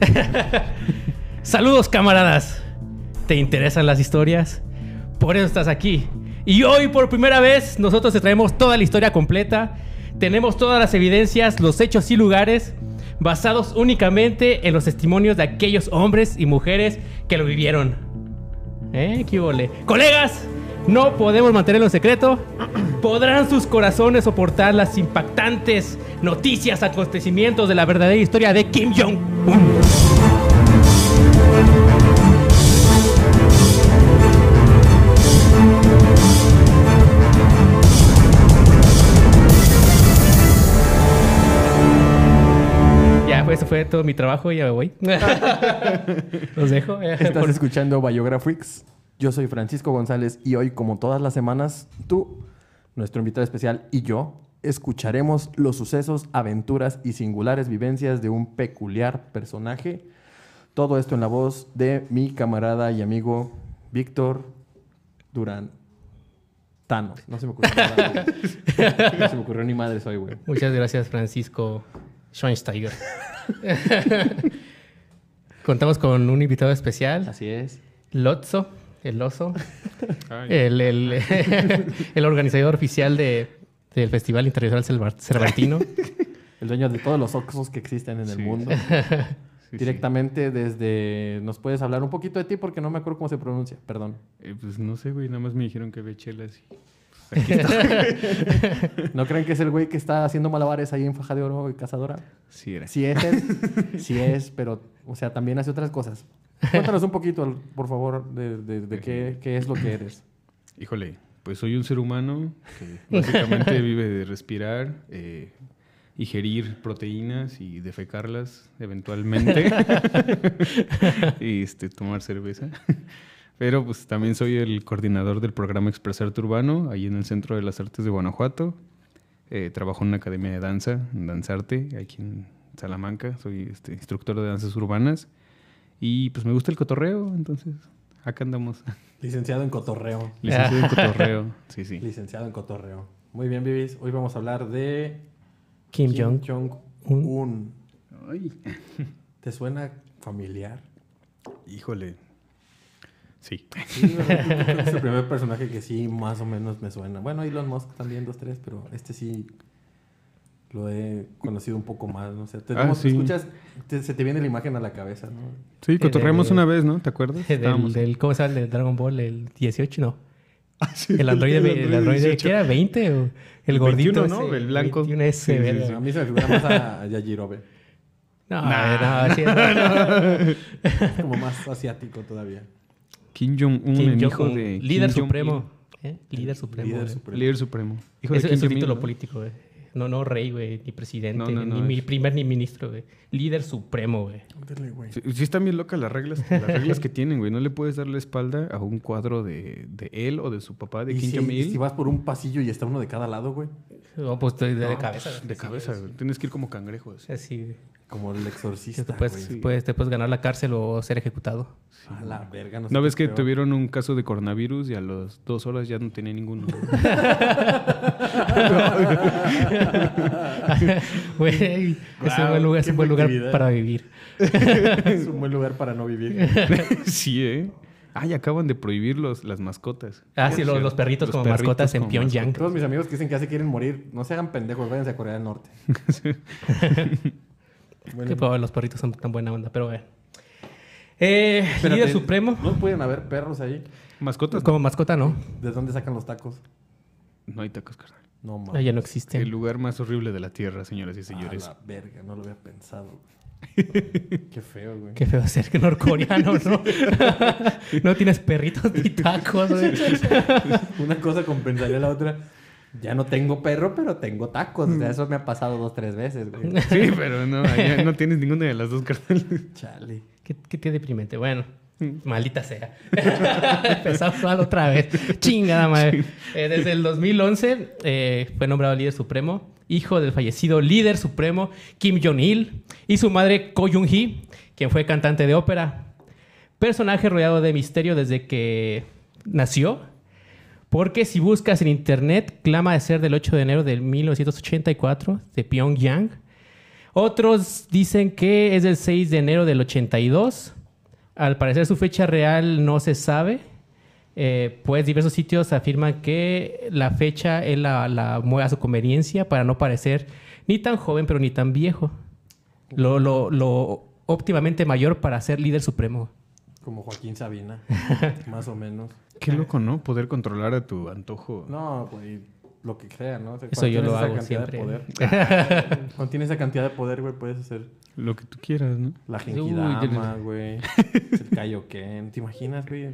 Saludos camaradas. ¿Te interesan las historias? Por eso estás aquí. Y hoy por primera vez nosotros te traemos toda la historia completa. Tenemos todas las evidencias, los hechos y lugares basados únicamente en los testimonios de aquellos hombres y mujeres que lo vivieron. ¿Eh? ¿Qué huele? Colegas, no podemos mantenerlo en secreto. ¿Podrán sus corazones soportar las impactantes noticias, acontecimientos de la verdadera historia de Kim Jong-un? Ya, pues eso fue todo mi trabajo, ya me voy. Los dejo. Estás por- escuchando Biographics. Yo soy Francisco González y hoy, como todas las semanas, tú, nuestro invitado especial y yo escucharemos los sucesos, aventuras y singulares vivencias de un peculiar personaje. Todo esto en la voz de mi camarada y amigo Víctor Durán. Thanos. No se me ocurrió nada. No se me ocurrió ni madre hoy, güey. Muchas gracias, Francisco Schweinsteiger. Contamos con un invitado especial, Así es. Lotso, el oso, el, el- el organizador oficial de, del Festival Internacional Cerva- Cervantino. El dueño de todos los oxos que existen en el mundo. sí, Directamente desde... ¿Nos puedes hablar un poquito de ti? Porque no me acuerdo cómo se pronuncia. Perdón. Eh, pues no sé, güey. Nada más me dijeron que chelas y... pues, aquí está. ¿No creen que es el güey que está haciendo malabares ahí en Faja de Oro y Cazadora? Sí era. Sí es él. sí es, pero... O sea, también hace otras cosas. Cuéntanos un poquito, por favor, de, de- de qué, qué es lo que eres. Híjole, pues soy un ser humano que básicamente vive de respirar, eh, ingerir proteínas y defecarlas eventualmente. y este, tomar cerveza. Pero pues también soy el coordinador del programa Expresarte Urbano, ahí en el Centro de las Artes de Guanajuato. Eh, trabajo en una academia de danza, en Danzarte, aquí en Salamanca. Soy este, instructor de danzas urbanas. Y pues me gusta el cotorreo, entonces acá andamos. Licenciado en cotorreo. Licenciado en cotorreo. Sí, sí. Licenciado en cotorreo. Muy bien, Vivis. Hoy vamos a hablar de... Kim Jong. Jong-un. Ay. ¿Te suena familiar? Híjole. Sí. Es el primer personaje que sí más o menos me suena. Bueno, Elon Musk también, dos, tres, pero este sí lo he conocido un poco más, no sé. Te, Ah, como sí. escuchas, te- se te viene la imagen a la cabeza, ¿no? Sí, cotorreamos de- una vez, ¿no? ¿Te acuerdas? Del, Estábamos- del- ¿Cómo se llama? El de Dragon Ball, el 18, no. sí, El androide, el el androide 18. ¿qué era? ¿20? O el, El gordito 21, ¿no? ese, El blanco. 21 ese, Sí, sí, verga. sí. A mí se me figura más a, a Yajirobe. No, Nah. no, sí, no. Es como más asiático todavía. Kim Jong-un, Kim el hijo de... líder Kim supremo. ¿eh? Líder supremo. Líder supremo. Líder supremo. Hijo de Ese Kim es un título ¿no? político, güey. No, no rey, güey, ni presidente, No, no, no, ni mi es- primer ni ministro, güey. Líder supremo, güey. Sí, sí están bien locas las reglas, las reglas que tienen, güey. No le puedes dar la espalda a un cuadro de, de él o de su papá, de Kim si, Jong-il. si vas por un pasillo y está uno de cada lado, güey. No, pues de, de No, cabeza. De cabeza, güey. Tienes que ir como cangrejo. así. Así, güey. Como el exorcista, te puedes, te puedes ganar la cárcel o ser ejecutado. A la verga, no sé ¿No ves que peor. tuvieron un caso de coronavirus y a las dos horas ya no tenía ninguno? Güey, es un buen lugar, es qué un buen lugar efectividad. para vivir. es un buen lugar para no vivir. sí, ¿eh? Ay, acaban de prohibir los, las mascotas. Ah, sí, los, los perritos Los como perritos mascotas en Pyongyang. Todos mis amigos que dicen que ya se quieren morir, no se hagan pendejos, váyanse a Corea del Norte. Bueno, Que pues, los perritos son tan buena onda, pero bueno. Eh, espérate, líder supremo. ¿No pueden haber perros ahí? ¿Mascotas? Como mascota, ¿no? ¿De dónde sacan los tacos? No hay tacos, carnal. No, Ah, mames. ya no El existen. lugar más horrible de la tierra, señoras y A señores. la verga, no lo había pensado. Qué feo, güey. Qué feo ser que norcoreano, ¿no? no tienes perritos ni tacos, güey. Una cosa compensaría a la otra. Ya no tengo perro, pero tengo tacos. O sea, eso me ha pasado dos, tres veces, güey. Sí, pero no, allá no tienes ninguna de las dos, carnal. Chale. ¿Qué, qué, qué deprimente. Bueno, maldita sea. Empezamos mal otra vez. Chingada madre. Eh, desde el 2011 eh, fue nombrado líder supremo, hijo del fallecido líder supremo Kim Jong-il y su madre Ko Jung-hee, quien fue cantante de ópera. Personaje rodeado de misterio desde que nació. Porque si buscas en internet, clama de ser del 8 de enero de 1984 de Pyongyang. Otros dicen que es el 6 de enero del 82. Al parecer su fecha real no se sabe. Eh, pues diversos sitios afirman que la fecha él la, la mueve a su conveniencia para no parecer ni tan joven pero ni tan viejo. Lo, lo, lo óptimamente mayor para ser líder supremo. Como Joaquín Sabina, más o menos. Qué loco, ¿no? Poder controlar a tu antojo. No, güey, lo que sea, ¿no? O sea, Eso yo lo esa hago cantidad siempre. de poder. cuando tienes esa cantidad de poder, güey, puedes hacer Lo que tú quieras, ¿no? la Genkidama, güey. el Kaioken. ¿Te imaginas, güey?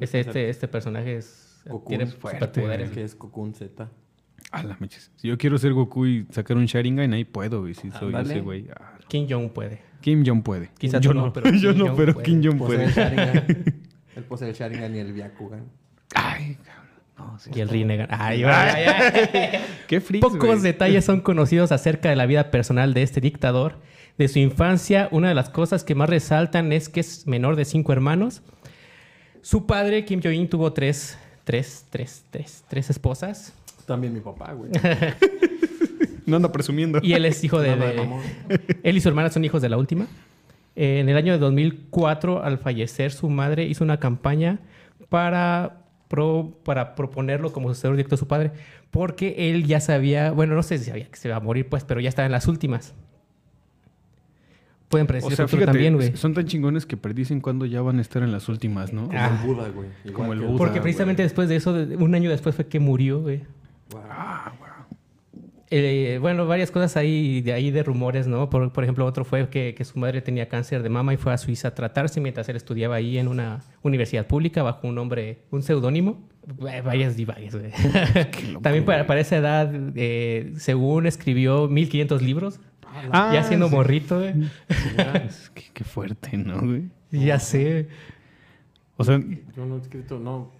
Este, este, este personaje es, Goku tiene superpoderes. Que es Cocoon Z. A la meches. Si yo quiero ser Goku y sacar un Sharingan, ahí puedo, güey. Si soy Ándale. ese güey. Ah, Kim Jong puede. Kim Jong puede. Quizá yo tú no, no, pero yo Kim no, Jong pero puede. Kim Jong el puede. El Sharingan y el Byakugan. Ay, cabrón. No, sí. Y el Rinnegan. Ay, ay, ay. Qué frío. Pocos detalles son conocidos acerca de la vida personal de este dictador. De su infancia, una de las cosas que más resaltan es que es menor de cinco hermanos. Su padre, Kim Jong-un, tuvo tres, tres, tres, tres, tres esposas. También mi papá, güey. No anda presumiendo. Y él es hijo de... No, no, de- él y su hermana son hijos de la última. Eh, en el año de 2004, al fallecer su madre, hizo una campaña para, pro- para proponerlo como sucesor directo de su padre, porque él ya sabía, bueno, no sé si sabía que se iba a morir, pues, pero ya estaba en las últimas. Pueden predecir O sea, el futuro fíjate, también, güey. son tan chingones que predicen cuándo ya van a estar en las últimas, ¿no? Como Ah. el Buda, güey. Igual Como el que Buda, Porque precisamente después de eso, un año después fue que murió, güey. Wow. Eh, bueno, varias cosas ahí de ahí de rumores, ¿no? Por, por ejemplo, otro fue que, que su madre tenía cáncer de mama y fue a Suiza a tratarse mientras él estudiaba ahí en una universidad pública bajo un nombre, un seudónimo. Eh, Varias y varias, güey. También para, para esa edad, eh, según escribió 1500 libros, Ah, ya siendo sí. morrito, que- qué fuerte, ¿no, güey? Ya sé. O sea, Yo no he escrito, no.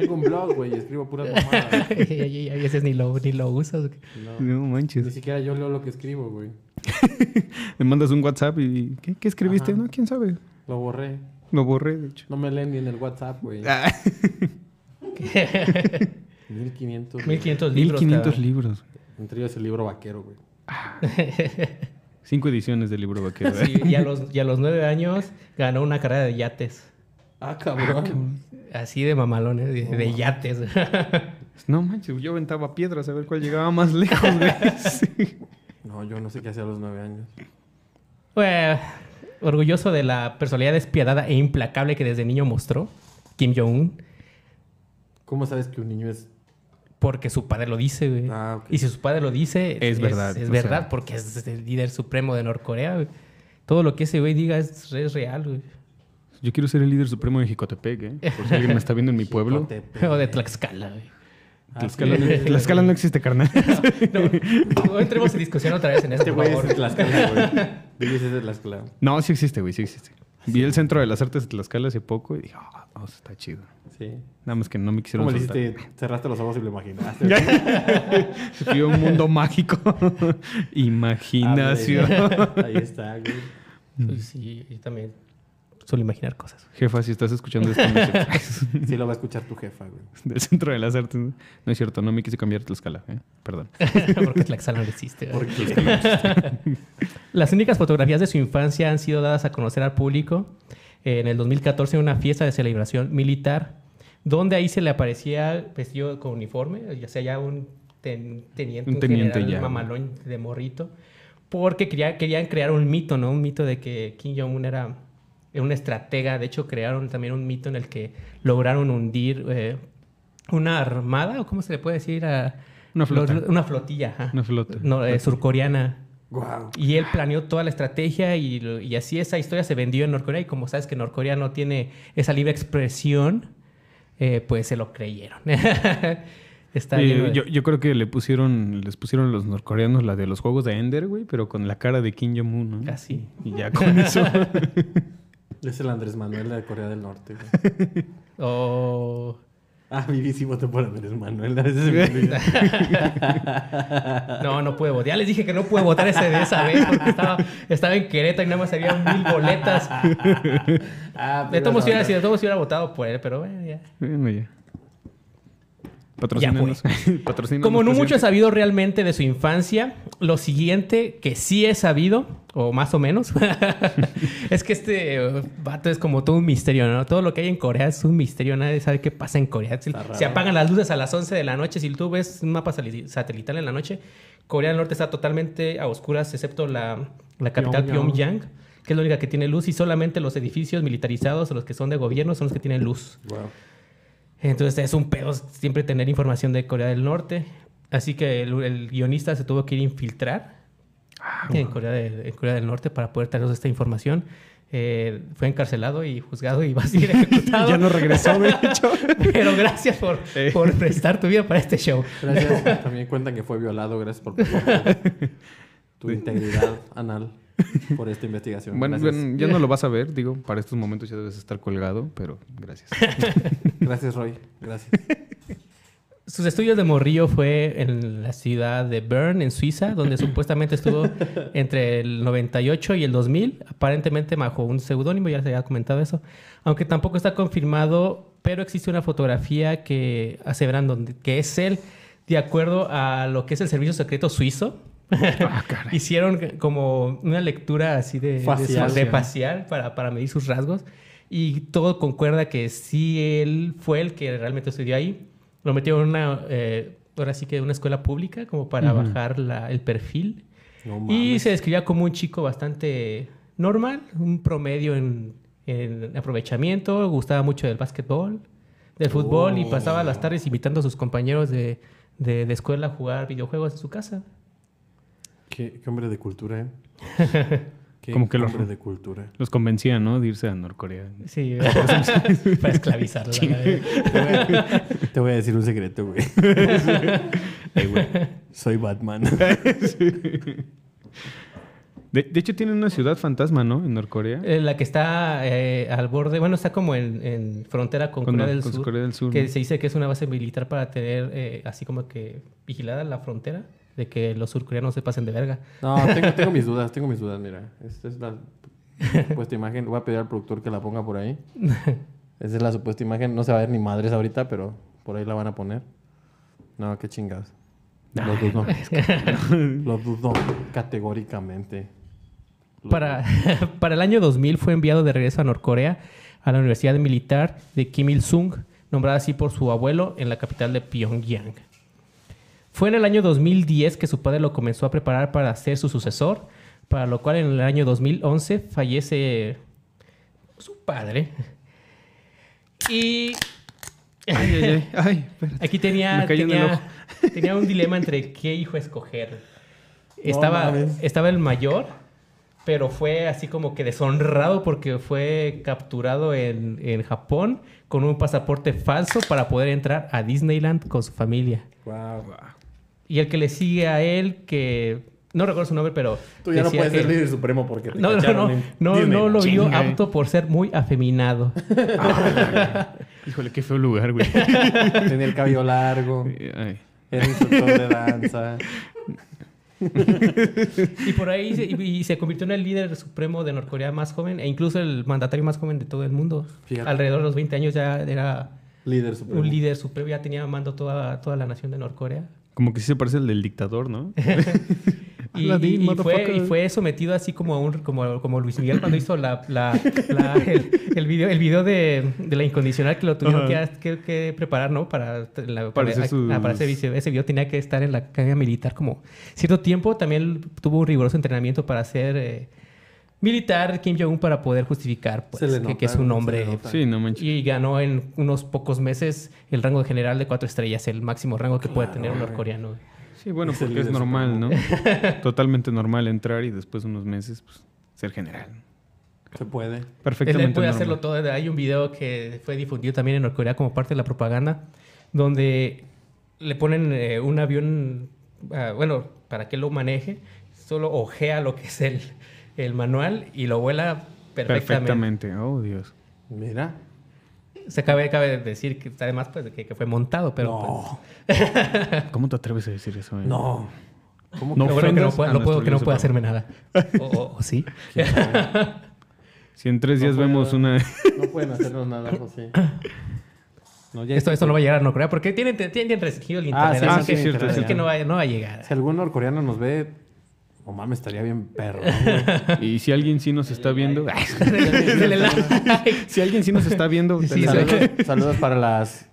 Tengo un blog, güey, y escribo puras mamadas. Y y- y a veces ni lo, ni lo usas. güey. No. no Ni manches. siquiera yo leo lo que escribo, güey. Me mandas un WhatsApp y ¿qué, qué escribiste? Ajá. No, quién sabe. Lo borré. Lo borré, de hecho. No me leen ni en el WhatsApp, güey. Ah. 1500. güey. 1500 libros. 1500 cabrón. libros. Entre ellos el libro vaquero, güey. Cinco ediciones del libro vaquero. ¿eh? Sí, y, a los, y a los nueve años ganó una carrera de yates. Ah, cabrón. Así de mamalones, de, de yates. No manches, yo aventaba piedras a ver cuál llegaba más lejos, güey. Sí. No, yo no sé qué hacía a los nueve años. Bueno, orgulloso de la personalidad despiadada e implacable que desde niño mostró Kim Jong-un, ¿Cómo sabes que un niño es.? porque su padre lo dice, güey. Ah, ok. Y si su padre lo dice, Es verdad, Es, verdad, sea. porque es el líder supremo de Norcorea, güey. Todo lo que ese güey diga es, es real, güey. Yo quiero ser el líder supremo de Jicotepec, ¿eh? Por si alguien me está viendo en mi pueblo. O de Tlaxcala, güey. Ah, Tlaxcala, sí. no, Tlaxcala no existe, carnal. No, no entremos en discusión otra vez en esto, Este por güey es favor. de Tlaxcala, güey. Es de Tlaxcala. No, sí existe, güey, sí existe. Vi el Centro de las Artes de Tlaxcala hace poco y dije, ah, no, eso está chido. Sí. Nada más que no me quisieron ¿Cómo le hiciste? Cerraste los ojos y lo imaginaste. Se fui a un mundo mágico. Imaginación. Ah, Ahí está, güey. Pues sí, yo también suelo imaginar cosas. Jefa, si estás escuchando esto, no. Sí lo va a escuchar tu jefa, güey. del Centro de las Artes. No es cierto, no me quise cambiar a Tlaxcala, ¿eh? Perdón. porque Tlaxcala no existe. güey. Porque Las únicas fotografías de su infancia han sido dadas a conocer al público en el 2014 en una fiesta de celebración militar, donde ahí se le aparecía vestido con uniforme, ya sea ya un ten- teniente, Un un teniente general ya, mamalón de morrito, porque quería- querían crear un mito, ¿no? Un mito de que Kim Jong-un era un estratega. De hecho, crearon también un mito en el que lograron hundir eh, una armada, o cómo se le puede decir a... Una flota. los- una flotilla, ajá. Una flota. No, eh, surcoreana. Wow. Y él planeó toda la estrategia y, y así esa historia se vendió en Norcorea. Y como sabes que Norcorea no tiene esa libre expresión, eh, pues se lo creyeron. Está Sí, lleno de- yo, yo creo que le pusieron, les pusieron a los norcoreanos la de los juegos de Ender, güey, pero con la cara de Kim Jong-un, ¿no? Así. Y ya con eso. Es el Andrés Manuel de Corea del Norte, güey. O- Ah, Vivi sí votó por Andrés Manuel. A veces se me olvida. No, no pude votar. Ya les dije que no pude votar ese de esa vez porque estaba, estaba en Querétaro y nada más había mil boletas. Ah, De todos modos si hubiera votado por él, pero bueno, ya. bueno, ya. Patrocínanos, Como no mucho he sabido realmente de su infancia, lo siguiente que sí he sabido, o más o menos, es que este eh, vato es como todo un misterio, ¿no? Todo lo que hay en Corea es un misterio, nadie sabe qué pasa en Corea. Se, apagan las luces a las 11 de la noche, si tú ves un mapa satelital en la noche, Corea del Norte está totalmente a oscuras, excepto la, la capital Pyongyang. Pyongyang, que es la única que tiene luz, y solamente los edificios militarizados o los que son de gobierno son los que tienen luz. Wow. Entonces es un pedo siempre tener información de Corea del Norte. Así que el, el guionista se tuvo que ir a infiltrar en, Corea de- en Corea del Norte para poder tener esta información. Eh, fue encarcelado y juzgado y va a ser ejecutado. Ya no regresó, de hecho. Pero gracias por, por prestar tu vida para este show. Gracias. También cuentan que fue violado. Gracias por tu integridad anal por esta investigación. Bueno, ya no lo vas a ver, digo, para estos momentos ya debes estar colgado, pero gracias. Gracias, Roy. Gracias. Sus estudios de morrillo fue en la ciudad de Bern, en Suiza, donde supuestamente estuvo entre el 98 y el 2000, aparentemente bajo un seudónimo, ya se había comentado eso, aunque tampoco está confirmado, pero existe una fotografía que aseveran donde, que es él, de acuerdo a lo que es el servicio secreto suizo. Ah. Hicieron como una lectura así de de Facial. de facial para, para medir sus rasgos y todo concuerda que sí él fue el que realmente estudió ahí. Lo metieron en una, eh, ahora sí que una escuela pública como para Ujú. bajar la- el perfil. No Y se describía como un chico bastante normal, un promedio en, en aprovechamiento, gustaba mucho del básquetbol, del fútbol y Oh. pasaba las tardes invitando a sus compañeros de, de- de escuela a jugar videojuegos en su casa. Qué, qué hombre de cultura, ¿eh? Qué Como que hombre de cultura. Los convencía, ¿no? De irse a Norcorea. Sí, para esclavizarlo. la verdad. Te voy, a, decir un secreto, güey. Güey. Soy Batman. De, de hecho, tienen una ciudad fantasma, ¿no? En Norcorea. Eh, La que está eh, al borde, bueno, está como en, en frontera con, Con Corea, del con Sur, Corea del Sur, que ¿no? se dice que es una base militar para tener eh, así como que vigilada la frontera, de que los surcoreanos se pasen de verga. No, tengo, tengo mis dudas, tengo mis dudas, mira. Esta es la supuesta imagen. Voy a pedir al productor que la ponga por ahí. Esa es la supuesta imagen. No se va a ver ni madres ahorita, pero por ahí la van a poner. No, qué chingados. Lo dudo. Lo dudo categóricamente. Para, para el año 2000 fue enviado de regreso a Norcorea a la Universidad Militar de Kim Il-sung, nombrada así por su abuelo en la capital de Pyongyang. Fue en el año 2010 que su padre lo comenzó a preparar para ser su sucesor, para lo cual en el año 2011 fallece su padre. Y Ay, ay, ay. ay, espérate. aquí tenía, tenía, un dilema entre qué hijo escoger. Estaba, estaba el mayor, pero fue así como que deshonrado porque fue capturado en, en Japón con un pasaporte falso para poder entrar a Disneyland con su familia. Wow. Y el que le sigue a él, que no recuerdo su nombre, pero... Tú ya no puedes ser líder supremo porque te No, no, no, en no, Disney. no lo vio apto por ser muy afeminado. Híjole, qué feo lugar, güey. Tenía el cabello largo. Ay. Era instructor de danza. Y por ahí se, y, y se convirtió en el líder supremo de Norcorea más joven e incluso el mandatario más joven de todo el mundo. Fíjate. Alrededor de los 20 años ya era Líder supremo. un líder supremo, ya tenía mando toda, toda la nación de Norcorea. Como que sí se parece al del dictador, ¿no? Y, Aladdin, y- y fue, motherfucker. y fue sometido así como a un como, como Luis Miguel cuando hizo la, la- la- el, el video, el video de, de la incondicional que lo tuvieron que, que- que preparar, ¿no? Para, la- Para hacer a- sus- ah, para ese, video, ese video tenía que estar en la academia militar como cierto tiempo. También tuvo un riguroso entrenamiento para ser eh, militar Kim Jong-un para poder justificar pues, que, es un hombre. nota. Sí, no manches. Y ganó en unos pocos meses el rango de general de cuatro estrellas, el máximo rango que puede tener un norcoreano. Sí, bueno, Es porque es normal, ¿no? Totalmente normal entrar y después de unos meses, pues, ser general. Se puede. Perfectamente él puede normal. hacerlo todo. Hay un video que fue difundido también en Norcorea como parte de la propaganda, donde le ponen eh, un avión, ah, bueno, para que lo maneje, solo ojea lo que es el, el manual y lo vuela perfectamente. Perfectamente. Oh, Dios. Mira. Se cabe, cabe decir que además pues, que, que fue montado, pero pues, no. ¿Cómo te atreves a decir eso? eh? No. ¿Cómo No bueno que no, no puedo, que no supremo. hacerme nada. O, o- o sí. Si en tres No días puedo. vemos una... No pueden hacernos nada, José. No, ya esto, esto no va a llegar a Norcorea porque tienen, tienen restringido el Ah, internet. sí, así ah, que, sí, cierto, así cierto. que no, va, no va a llegar. Si algún norcoreano nos ve, oh mames, estaría bien perro. Y si alguien sí nos está viendo... Si alguien sí nos está viendo... Sí, saludos, saludos para las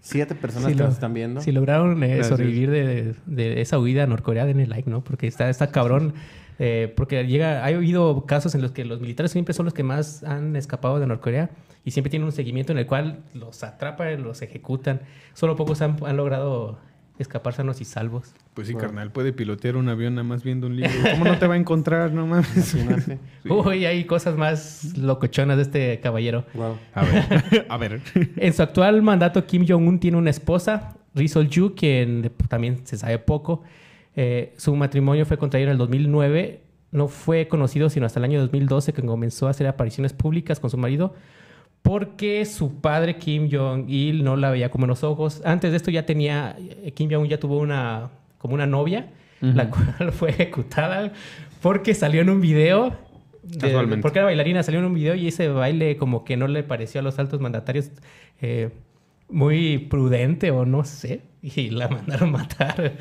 siete personas Si que lo- nos están viendo. Si lograron eh, sobrevivir de, de esa huida a Norcorea, denle like, ¿no? Porque está, está cabrón. eh, porque llega, ha habido casos en los que los militares siempre son los que más han escapado de Norcorea y siempre tienen un seguimiento en el cual los atrapan, los ejecutan. Solo pocos han, han logrado escapar sanos y salvos. Pues sí, Bueno. carnal, puede pilotear un avión nada más viendo un libro. ¿Cómo no te va a encontrar? No mames. Sí. Uy, hay cosas más locochonas de este caballero. Wow. A ver, a ver. En su actual mandato, Kim Jong-un tiene una esposa, Ri Sol-ju, quien también se sabe poco. Eh, su matrimonio fue contraído en el 2009. No fue conocido sino hasta el año 2012 que comenzó a hacer apariciones públicas con su marido porque su padre Kim Jong-il no la veía como en los ojos. Antes de esto ya tenía, eh, Kim Jong-un ya tuvo una, como una novia, la Ujú. cual fue ejecutada porque salió en un video. de- Casualmente. porque era bailarina, salió en un video y ese baile como que no le pareció a los altos mandatarios eh, muy prudente o no sé. Y la mandaron matar.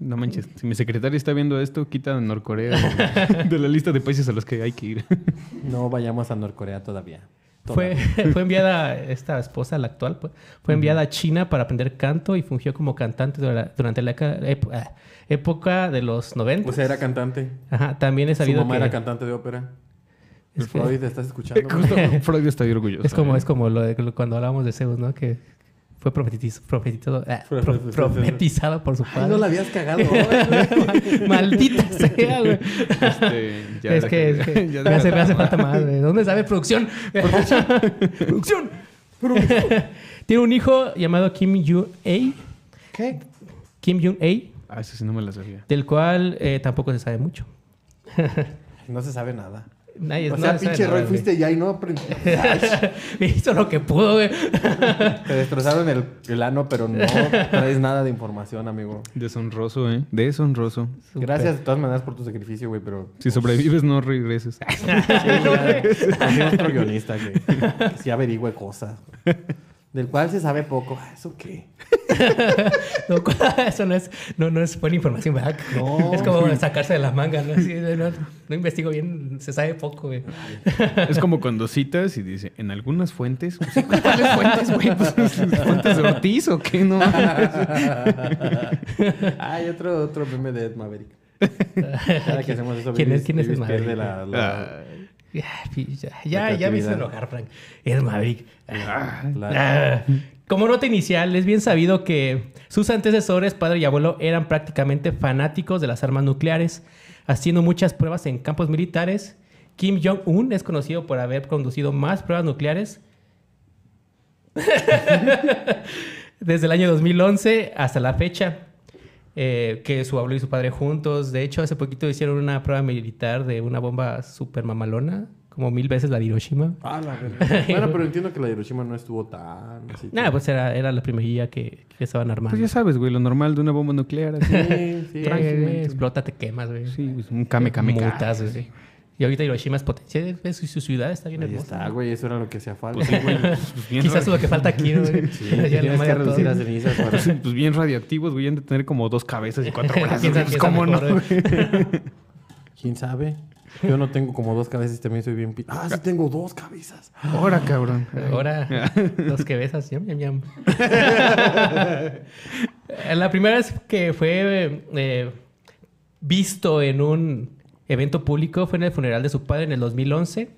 No manches, si mi secretaria está viendo esto, quita a Norcorea de, de la lista de países a los que hay que ir. No vayamos a Norcorea todavía. Fue, fue enviada, esta esposa, la actual, pues, fue enviada a China para aprender canto y fungió como cantante dura- durante la ah, época de los 90. O sea, era cantante. Ajá, también he Su sabido mamá que... era cantante de ópera. es que- Freud, ¿estás escuchando? Justo Freud está bien orgulloso. Es como, ¿eh? es como lo de cuando hablamos de Zeus, ¿no? Que fue profetiz- profetizado, pro- Profetizado. profetizado por su Ay, padre. no la habías cagado. Maldita sea, güey. Este, ya es que, es que ya me, hace, me hace falta más, güey. ¿Dónde sabe producción? producción. Tiene un hijo llamado Kim Jong-a. ¿Qué? Kim Jong-a, Ah, eso sí no me la sabía. del cual eh, tampoco se sabe mucho. No se sabe nada. Nadie, O no sea, se sabe pinche Roy, fuiste ya y no aprendiste. Hizo lo que pudo, güey. Te destrozaron el, el ano, pero no traes nada de información, amigo. Deshonroso, ¿eh? Deshonroso. Gracias de todas maneras por tu sacrificio, güey, pero... Si sobrevives, no regreses. Hay otro guionista que, que sí averigüe cosas. Del cual se sabe poco. Ah, ¿Eso qué? No, eso no es, no, no es buena información, ¿verdad? No. Es como sacarse de las mangas, ¿no? Así, no, no investigo bien, se sabe poco, güey. Es como cuando citas y dice, en algunas fuentes. Pues, sí, ¿Cuáles fuentes, güey? Pues, ¿Fuentes de Ortiz o qué? No. Hay otro, otro meme de Ed Maverick. Cada que hacemos eso, ¿Quién es- quién es Maverick? la- la- Ah, Ya, ya, ya, me hizo enojar, Frank. Es Maverick. la- Ah. Como nota inicial, es bien sabido que sus antecesores, padre y abuelo, eran prácticamente fanáticos de las armas nucleares, haciendo muchas pruebas en campos militares. Kim Jong-un es conocido por haber conducido más pruebas nucleares desde el año 2011 hasta la fecha. Eh, que su abuelo y su padre juntos. De hecho, hace poquito hicieron una prueba militar de una bomba super mamalona, como mil veces la de Hiroshima. Ah, la verga. Bueno, pero entiendo que la de Hiroshima no estuvo tan así. Nada, pues era, era la primerilla que, que estaban armando. Pues ya sabes, güey, lo normal de una bomba nuclear. así. Sí, sí. Tranquilamente. explota, te quemas, güey. Sí, pues, un kame kame Mutas, güey. Y ahorita Hiroshima es potencia. Su, su ciudad está bien Ahí hermosa. está, güey. Eso era lo que hacía falta. Pues sí, güey. Pues bien Quizás lo que falta aquí, güey? Sí, Ya le tienes que reducir las cenizas para... Pues, pues bien radioactivos, güey. Han de tener como dos cabezas y cuatro brazos. Pues, piensa ¿Cómo no? mejor, güey. ¿Quién sabe? Yo no tengo como dos cabezas y también soy bien... Ah, sí tengo dos cabezas. Ahora, cabrón. Ahora, los que besas, yam, yam, yam. La primera vez que fue eh, visto en un evento público fue en el funeral de su padre en el 2011,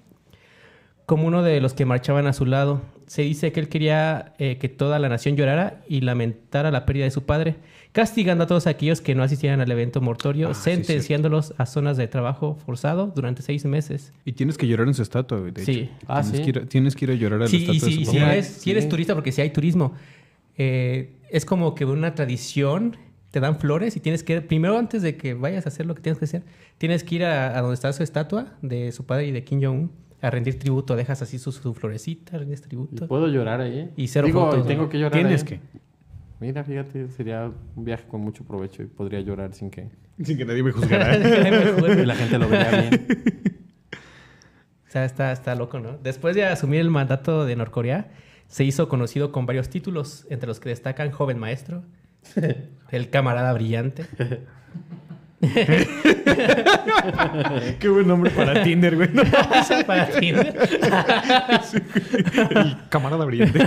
como uno de los que marchaban a su lado. Se dice que él quería eh, que toda la nación llorara y lamentara la pérdida de su padre, castigando a todos aquellos que no asistieran al evento mortorio, Ah, sí, sentenciándolos a zonas de trabajo forzado durante seis meses. Y tienes que llorar en su estatua, de Sí. hecho. Ah, tienes sí. Que ir a- tienes que ir a llorar a la Sí, estatua y de si, su eres, si eres Sí. turista, porque si hay turismo, eh, es como que una tradición, te dan flores y tienes que, primero antes de que vayas a hacer lo que tienes que hacer, tienes que ir a, a donde está su estatua de su padre y de Kim Jong-un a rendir tributo, dejas así su, su florecita, rindes ¿Y tributo. puedo llorar ahí? Y cero Digo, fotos, tengo ¿no? que llorar Tienes ahí. que. Mira, fíjate, sería un viaje con mucho provecho y podría llorar sin que... Sin que nadie me juzgara. Y la gente lo vería bien. O sea, está, está loco, ¿no? Después de asumir el mandato de Norcorea, Se hizo conocido con varios títulos, entre los que destacan Joven Maestro, El Camarada Brillante, Qué buen nombre para Tinder, güey. ¿no? para Tinder, El camarada brillante.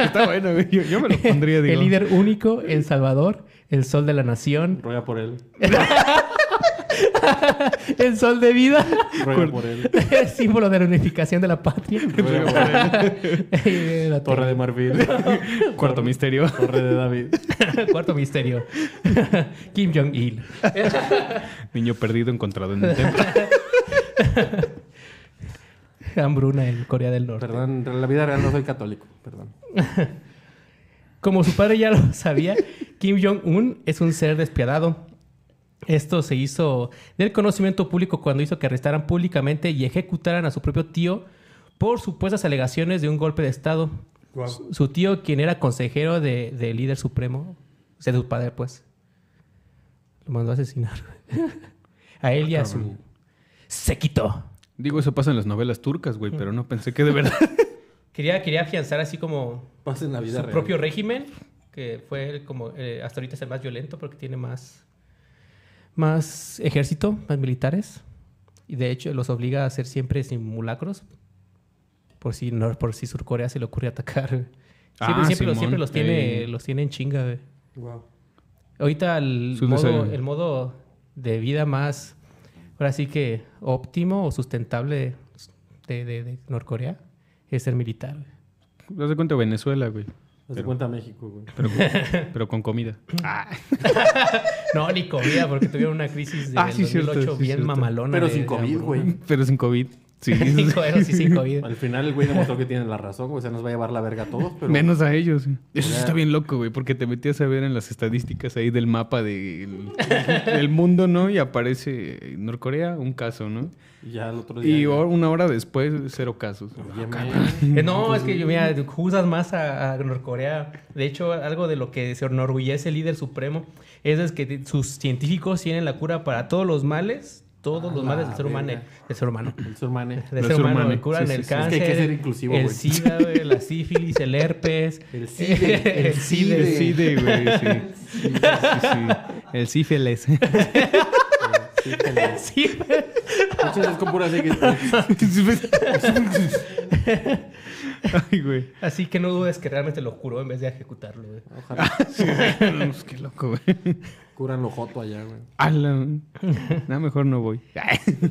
Está bueno, güey. Yo, yo me lo pondría, digo. El Líder Único, El Salvador, El Sol de la Nación, Ruega por él. El Sol de Vida, Ruega por él. el símbolo de la unificación de la patria. Ruega por él. Y la Torre de Marfil. Cuarto misterio. Torre de David. Cuarto misterio. Kim Jong-il. Niño perdido encontrado en el templo. Hambruna en Corea del Norte. Perdón, en la vida real no soy católico. Perdón. Como su padre ya lo sabía, Kim Jong-un es un ser despiadado. Esto se hizo del conocimiento público cuando hizo que arrestaran públicamente y ejecutaran a su propio tío por supuestas alegaciones de un golpe de Estado. Su, su tío, quien era consejero de- del líder supremo, o sea, de su padre, pues, lo mandó a asesinar. a él y a su séquito. Digo, eso pasa en las novelas turcas, güey, pero no pensé que de verdad. Quería, quería afianzar así como Pasa en la vida su real. propio régimen, que fue el como eh, hasta ahorita es el más violento porque tiene más, más ejército, más militares. Y de hecho los obliga a hacer siempre simulacros. Por si, no, por si Surcorea se le ocurre atacar. Siempre, Ah, siempre, los, siempre los tiene, Eh. los tiene en chinga. güey. Guau. Ahorita el modo, el modo de vida más, ahora sí que óptimo o sustentable de, de- de Norcorea es ser militar. güey. Haz de cuenta Venezuela, güey. Haz cuenta México, güey. Pero, pero con comida. No, ni comida, porque tuvieron una crisis de Ah, sí, 2008 cierto, bien mamalona. Pero de- sin COVID, güey. Pero sin COVID. Sí. Bueno, sí, sin COVID. Al final el güey demostró que tiene la razón, güey. O sea, nos va a llevar la verga a todos, pero... Menos a ellos. Eso sí Ya. está bien loco, güey, porque te metías a ver en las estadísticas ahí del mapa del, del mundo, ¿no? Y aparece Norcorea, un caso, ¿no? Y ya el otro día... Y ya- una hora después, cero casos. Yemen. Eh, No, es que yo, mira, juzgas más a, a Norcorea. De hecho, algo de lo que se enorgullece el líder supremo es, es que sus científicos tienen la cura para todos los males, todos A los males del ser humano. Del ser humano. El surmane. Del Del ser ser humano. humano. Curan Sí, el sí, sí. cáncer. Es que hay que ser inclusivo, El. SIDA, güey, la sífilis, el herpes. El CIDE, el SIDE. El CIDE. CIDE, güey, sí. Sí, sí, sí. El sífilis. Sí, que- Sí, Muchas es con pura así que... Ay, güey. Así que no dudes que realmente lo curó en vez de ejecutarlo. güey. Ojalá Sí, güey. Qué loco, güey. Curan lo joto allá, güey. Ala. Nada, mejor no voy.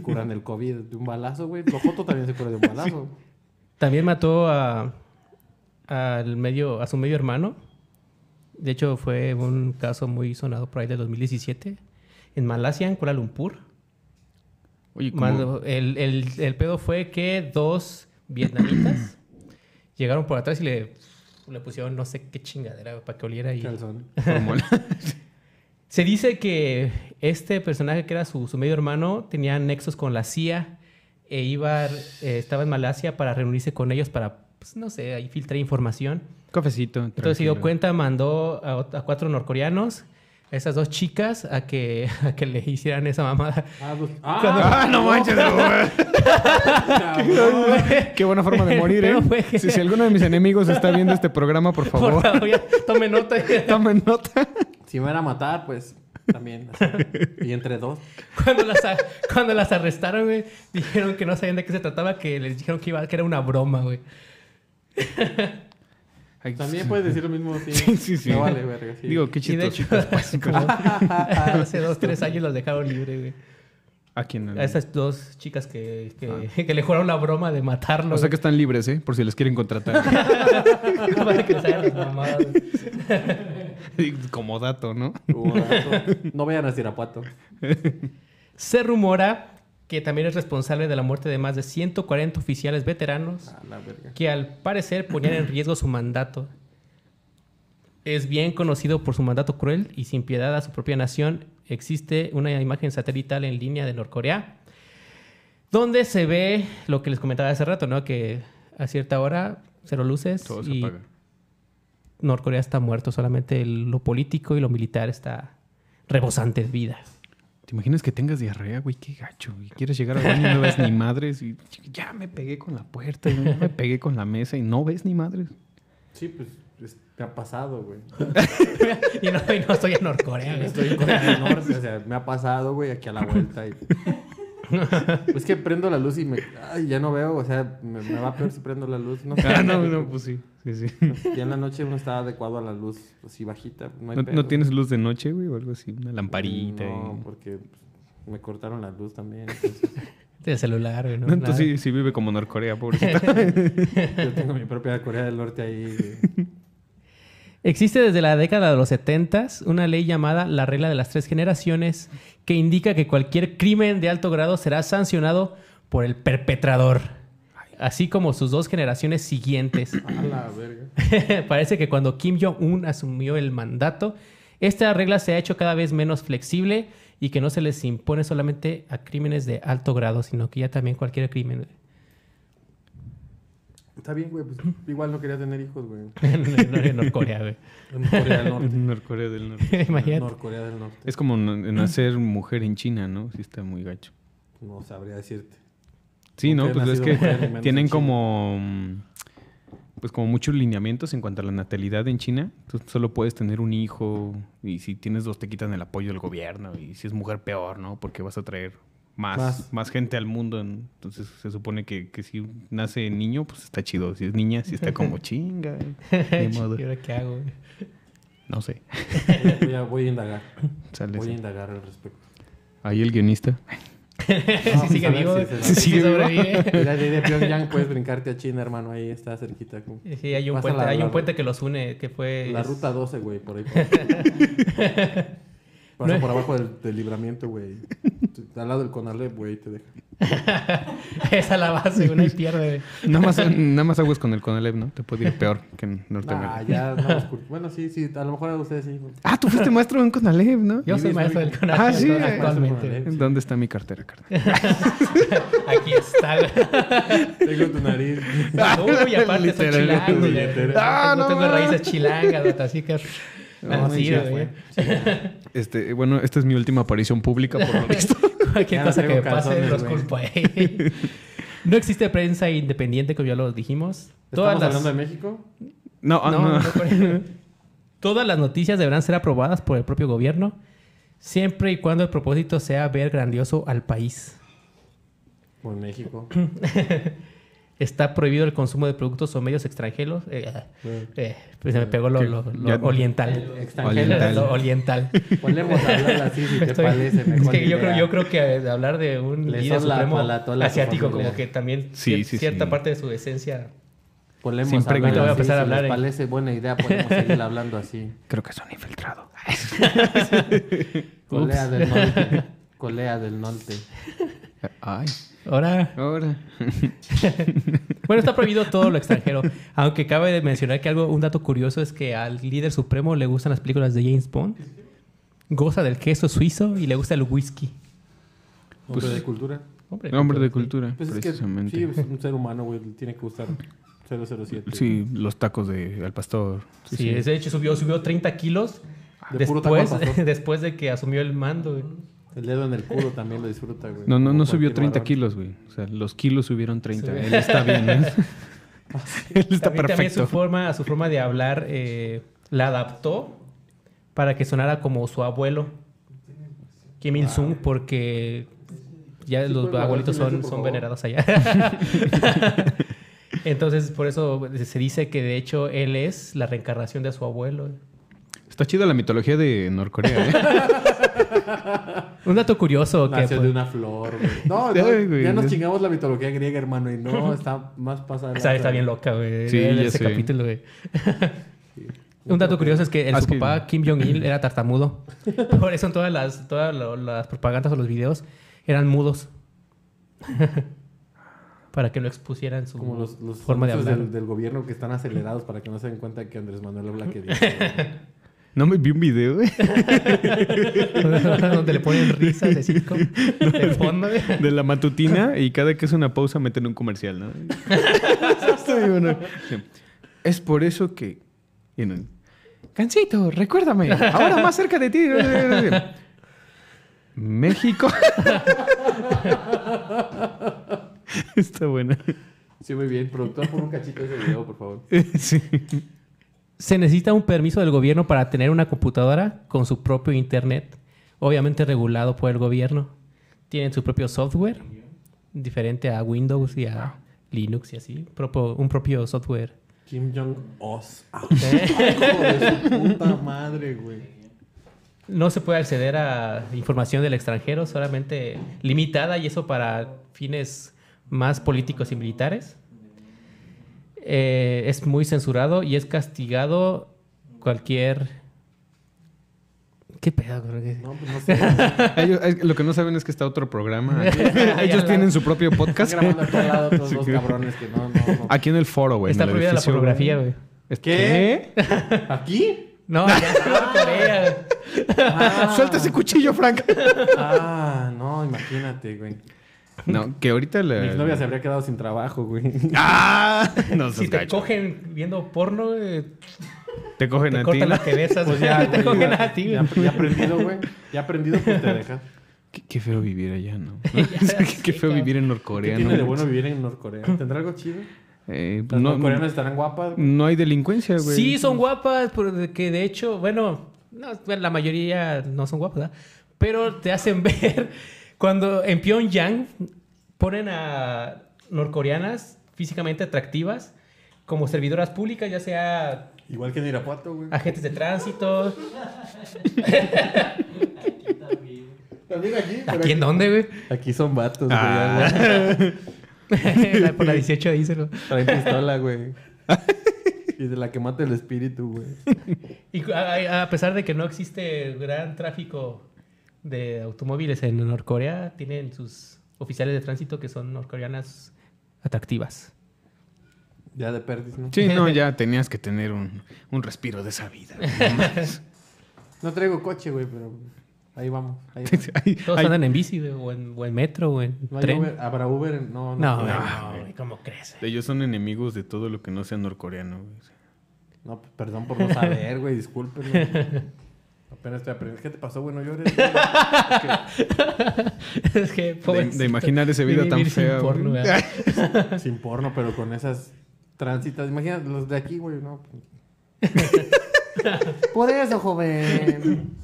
Curan el COVID de un balazo, güey. Lo joto también se cura de un balazo. También mató a, al medio, a su medio hermano. De hecho, fue un caso muy sonado por ahí del 2017. En Malasia, en Kuala Lumpur. Oye, el, el- el pedo fue que dos vietnamitas llegaron por atrás y le, le pusieron no sé qué chingadera para que oliera. Y... Calzón. Se dice que este personaje que era su, su medio hermano tenía nexos con la CIA e iba, eh, estaba en Malasia para reunirse con ellos para, pues, no sé, ahí filtrar información. Cafecito. Entonces se dio cuenta, mandó a, a cuatro norcoreanos, a esas dos chicas, a que, a que le hicieran esa mamada. Ah, pues- Ah, no manches, güey. cabrón. Qué buena forma de morir, ¿eh? fue Si, si alguno de mis enemigos está viendo este programa, por Por favor, favor, ya, tome nota. tomen nota. Si me van a matar, pues también. así. Y entre dos. Cuando las, a- cuando las arrestaron, güey, dijeron que no sabían de qué se trataba, que les dijeron que, iba, que era una broma, güey. También puedes decir lo mismo. Sí, sí, sí. Me vale, verga. sí. Digo, qué Y de chistoso. hecho, como hace dos, tres años los dejaron libre, güey. ¿A quién? A esas dos chicas que, que, que le jugaron la broma de matarlo. O sea que están libres, ¿eh? Por si les quieren contratar. para que las mamadas, güey. Como dato, ¿no? Hubo dato. No vayan a Irapuato. Se rumora que también es responsable de la muerte de más de 140 oficiales veteranos A la verga. que al parecer ponían en riesgo su mandato. Es bien conocido por su mandato cruel y sin piedad a su propia nación. Existe una imagen satelital en línea de Norcorea donde se ve lo que les comentaba hace rato, ¿no? Que a cierta hora cero luces Todo se y apaga. Norcorea está muerto. Solamente el- lo político y lo militar está rebosante de vida. ¿Te imaginas que tengas diarrea, güey? Qué gacho. Y quieres llegar al baño y no ves ni madres. Y ya me pegué con la puerta, y ya me pegué con la mesa y no ves ni madres. Sí, pues es- me ha pasado, güey. y, no, y no estoy en Norcorea, güey. Estoy en Corea del Norte, o sea, me ha pasado, güey, aquí a la vuelta. Y... Es que prendo la luz y me... Ay, ya no veo, o sea, me, me va peor si prendo la luz. No. Ah, no, no, pues sí. Sí, sí. Ya en la noche uno está adecuado a la luz así bajita. No, hay ¿No, pedo. no tienes luz de noche, güey? O algo así, una lamparita. No, y- porque pues, me cortaron la luz también. entonces, De celular, güey. ¿no? No, entonces sí, sí vive como Norcorea, pobrecita. yo tengo mi propia Corea del Norte ahí. Existe desde la década de los 70 una ley llamada la regla de las tres generaciones que indica que cualquier crimen de alto grado será sancionado por el perpetrador, así como sus dos generaciones siguientes. A la verga. Parece que cuando Kim Jong-un asumió el mandato, esta regla se ha hecho cada vez menos flexible y que no se les impone solamente a crímenes de alto grado, sino que ya también cualquier crimen. Está bien, güey, pues igual no quería tener hijos, güey. en Norcorea, güey. En Corea del Norte. Norcorea del Norte. Imagínate. Norcorea del Norte. Es como nacer mujer en China, ¿no? Sí está muy gacho. No sabría decirte. Sí, ¿no? Pues es que tienen como... mm, Pues como muchos lineamientos en cuanto a la natalidad en China. Tú solo puedes tener un hijo y si tienes dos te quitan el apoyo del gobierno y si es mujer peor, ¿no? Porque vas a traer más, Más. más. gente al mundo. Entonces se supone que, que si nace niño, pues está chido. Si es niña, sí está como chinga. Ni modo. ¿Y ahora qué hago? No sé. Voy a, voy a indagar. Sale, Voy a indagar al respecto. Ahí el guionista. si sigue vivo, si si sigue sobrevive. Mira, de, Pyongyang puedes brincarte a China, hermano. Ahí está cerquita. como- Sí, hay un puente, la- hay la- un puente que los une, que fue... La es- ruta 12, güey, por ahí. Pasa por abajo del, del libramiento, güey. Al lado del Conalep, güey, te deja. Esa es la base, güey, no hay pierde. Nada más, nada más aguas con el Conalep, ¿no? Te puede ir peor que en Ah, Norteamérica. ya andamos cur- Bueno, sí, sí, a lo mejor a ustedes sí. Ah, tú fuiste maestro en Conalep, ¿no? Yo soy maestro del CONALEP Ah, sí, actualmente. ¿Dónde está mi cartera, carnal? Aquí está, güey. Tengo tu nariz. Uy, aparte soy chilango. Ah, no no tengo raíces chilangas, güey, así que... No, Así, sí, ya güey. fue. Este, bueno, esta es mi última aparición pública, por lo visto. Cualquier cosa que pase, los güey. culpo a él. No existe prensa independiente, como ya lo dijimos. Todas ¿Estamos las... hablando de México? No, ah, No, no. Todas las noticias deberán ser aprobadas por el propio gobierno, siempre y cuando el propósito sea ver grandioso al país. Por México. Está prohibido el consumo de productos o medios extranjeros. Eh, eh, pues se me pegó lo, lo- lo Ya- oriental. Extranjero. Oriental. Lo oriental. Ponemos a hablar así si te Estoy- parece mejor. es que yo idea. creo, yo creo que de hablar de un Le líder supremo la tola a tu asiático, familia. como que también Sí, sí, cierta sí. parte de su esencia. Ponemos Siempre hablar voy a empezar a si hablar les en- parece buena idea, podemos seguir hablando así. Creo que son infiltrados. Colea del norte. Colea del norte. Ay, Ahora, ahora. bueno, está prohibido todo lo extranjero. Aunque cabe de mencionar que algo, un dato curioso es que al líder supremo le gustan las películas de James Bond, goza del queso suizo y le gusta el whisky. Hombre Pues- de cultura. Hombre, Nombre de sí. cultura, Pues es que precisamente. sí, es un ser humano, güey. Tiene que gustar 007. Sí, los tacos de al pastor. Sí, de hecho subió, subió 30 kilos De puro taco al después, después de que asumió el mando. güey. El dedo en el culo también lo disfruta, güey. No, no, no subió cualquier 30 varón. kilos, güey. O sea, los kilos subieron 30. Sí. Él está bien, ¿eh? Él está También, también su perfecto. forma, su forma de hablar eh, la adaptó para que sonara como su abuelo, Kim Il-sung, porque ya Sí, los abuelitos son, son venerados allá. Entonces, por eso se dice que de hecho él es la reencarnación de su abuelo. Está chida la mitología de Norcorea, ¿eh? Un dato curioso que Nació pues, de una flor, güey. No, no, ya nos chingamos la mitología griega, hermano. Y no, está más pasada. está, está bien loca, güey. Sí, ese sé. capítulo, güey. Un dato curioso es que el Ah, su que- papá Kim Jong-il era tartamudo. Por eso en todas las, todas lo- las propagandas o los videos eran mudos. para que no expusieran su Como los, los forma de hablar. del, del gobierno que están acelerados para que no se den cuenta que Andrés Manuel habla que dice. No me vi un video, güey. donde le ponen risas de circo de fondo. güey. de la matutina y cada que es una pausa meten un comercial, ¿no? Es por eso que... no- Cancito, recuérdame. Ahora más cerca de ti. México. Está buena. Sí, muy bien. Productor, pon un cachito de ese video, por favor. Sí. Se necesita un permiso del gobierno para tener una computadora con su propio internet, obviamente regulado por el gobierno. Tienen su propio software, diferente a Windows y a Linux y así, propio- un propio software. Kim Jong-os. Ah, hijo de su puta madre, güey. No se puede acceder a información del extranjero, solamente limitada y eso para fines más políticos y militares. Eh, es muy censurado y es castigado cualquier... ¿Qué pedo? No, pues no sé. Ellos- lo que no saben es que está otro programa. Ellos tienen su propio Están podcast. grabando aquí al lado otros Sí, dos sí. cabrones que no, no, no. Aquí en el foro, güey. Está prohibida la pornografía, güey. ¿Es ¿Qué? ¿Aquí? No, ya no, Corea. Ah. Suelta ese cuchillo, Frank. Ah, no, imagínate, güey. No, que ahorita la... Mi novia se habría quedado sin trabajo, güey. ¡Ah! No Si te gacho. cogen viendo porno, eh, Te cogen te a ti. cortan ¿no? las cabezas. Pues ya, te güey, cogen ya, a ti, ya, güey. ya aprendido, güey. Ya aprendido, pues te deja. Qué, qué feo vivir allá, ¿no? Qué, feo vivir en ¿Qué Norcorea. tiene ¿no? de bueno vivir en Norcorea? ¿Tendrá algo chido? Eh, Las no, norcoreanas estarán guapas, güey. no hay delincuencia, güey. Sí, son guapas, porque de hecho, bueno, no, bueno, la mayoría no son guapas, ¿verdad? Pero te hacen ver cuando en Pyongyang ponen a norcoreanas físicamente atractivas como servidoras públicas, ya sea Igual que en Irapuato, güey. agentes de tránsito. Lo digo aquí, pero ¿Aquí en dónde, güey? Aquí son vatos, Ah. güey. ya, Por la 18 díselo. Traen pistola, güey. Y de la que mata el espíritu, güey. Y a, a pesar de que no existe gran tráfico de automóviles en Norcorea, tienen sus oficiales de tránsito que son norcoreanas atractivas. Ya de perdiz, ¿no? Sí, no, ya tenías que tener un, un respiro de esa vida. No traigo coche, güey, pero ahí vamos. Ahí vamos. Ay, Todos andan en bici güey, o en, o en metro o en No tren. Uber. ¿Habrá Uber? No, No, no. no, No, güey, ¿cómo crees? ellos son enemigos de todo lo que no sea norcoreano. güey. No, perdón por no saber, güey. Discúlpenme. Apenas estoy aprendiendo. ¿Qué te pasó, güey? No llores. güey. es que, De, pobrecito. de imaginar esa vida De tan vivir sin porno, güey. Sin porno, pero con esas tránsitas. Imagínate los de aquí, güey, ¿no? Por eso, joven.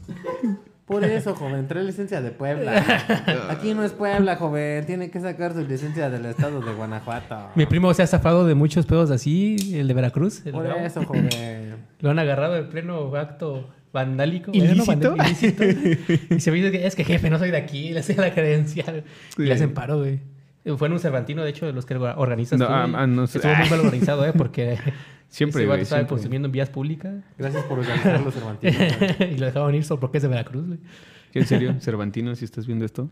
Por eso, joven. Trae licencia de Puebla. Aquí no es Puebla, joven. Tiene que sacar su licencia del estado de Guanajuato. Mi primo se ha zafado de muchos pedos así, el de Veracruz. el Por bravo. eso, joven. Lo han agarrado en pleno acto vandálico. ¿Ilícito? Bueno, vandal- ilícito. y se me dice que es que jefe, no soy de aquí, le hacen la credencial. Y le hacen paro, güey. Fue en un Cervantino, de hecho, de los que organizan. No, ah, ah, no sé. Estuvo muy mal organizado, ¿eh? Porque Siempre, ese güey, estaba siempre. consumiendo en vías públicas. Gracias por organizar los Cervantinos. y lo dejaban ir solo porque es de Veracruz, güey. ¿En serio? Cervantino, si estás viendo esto.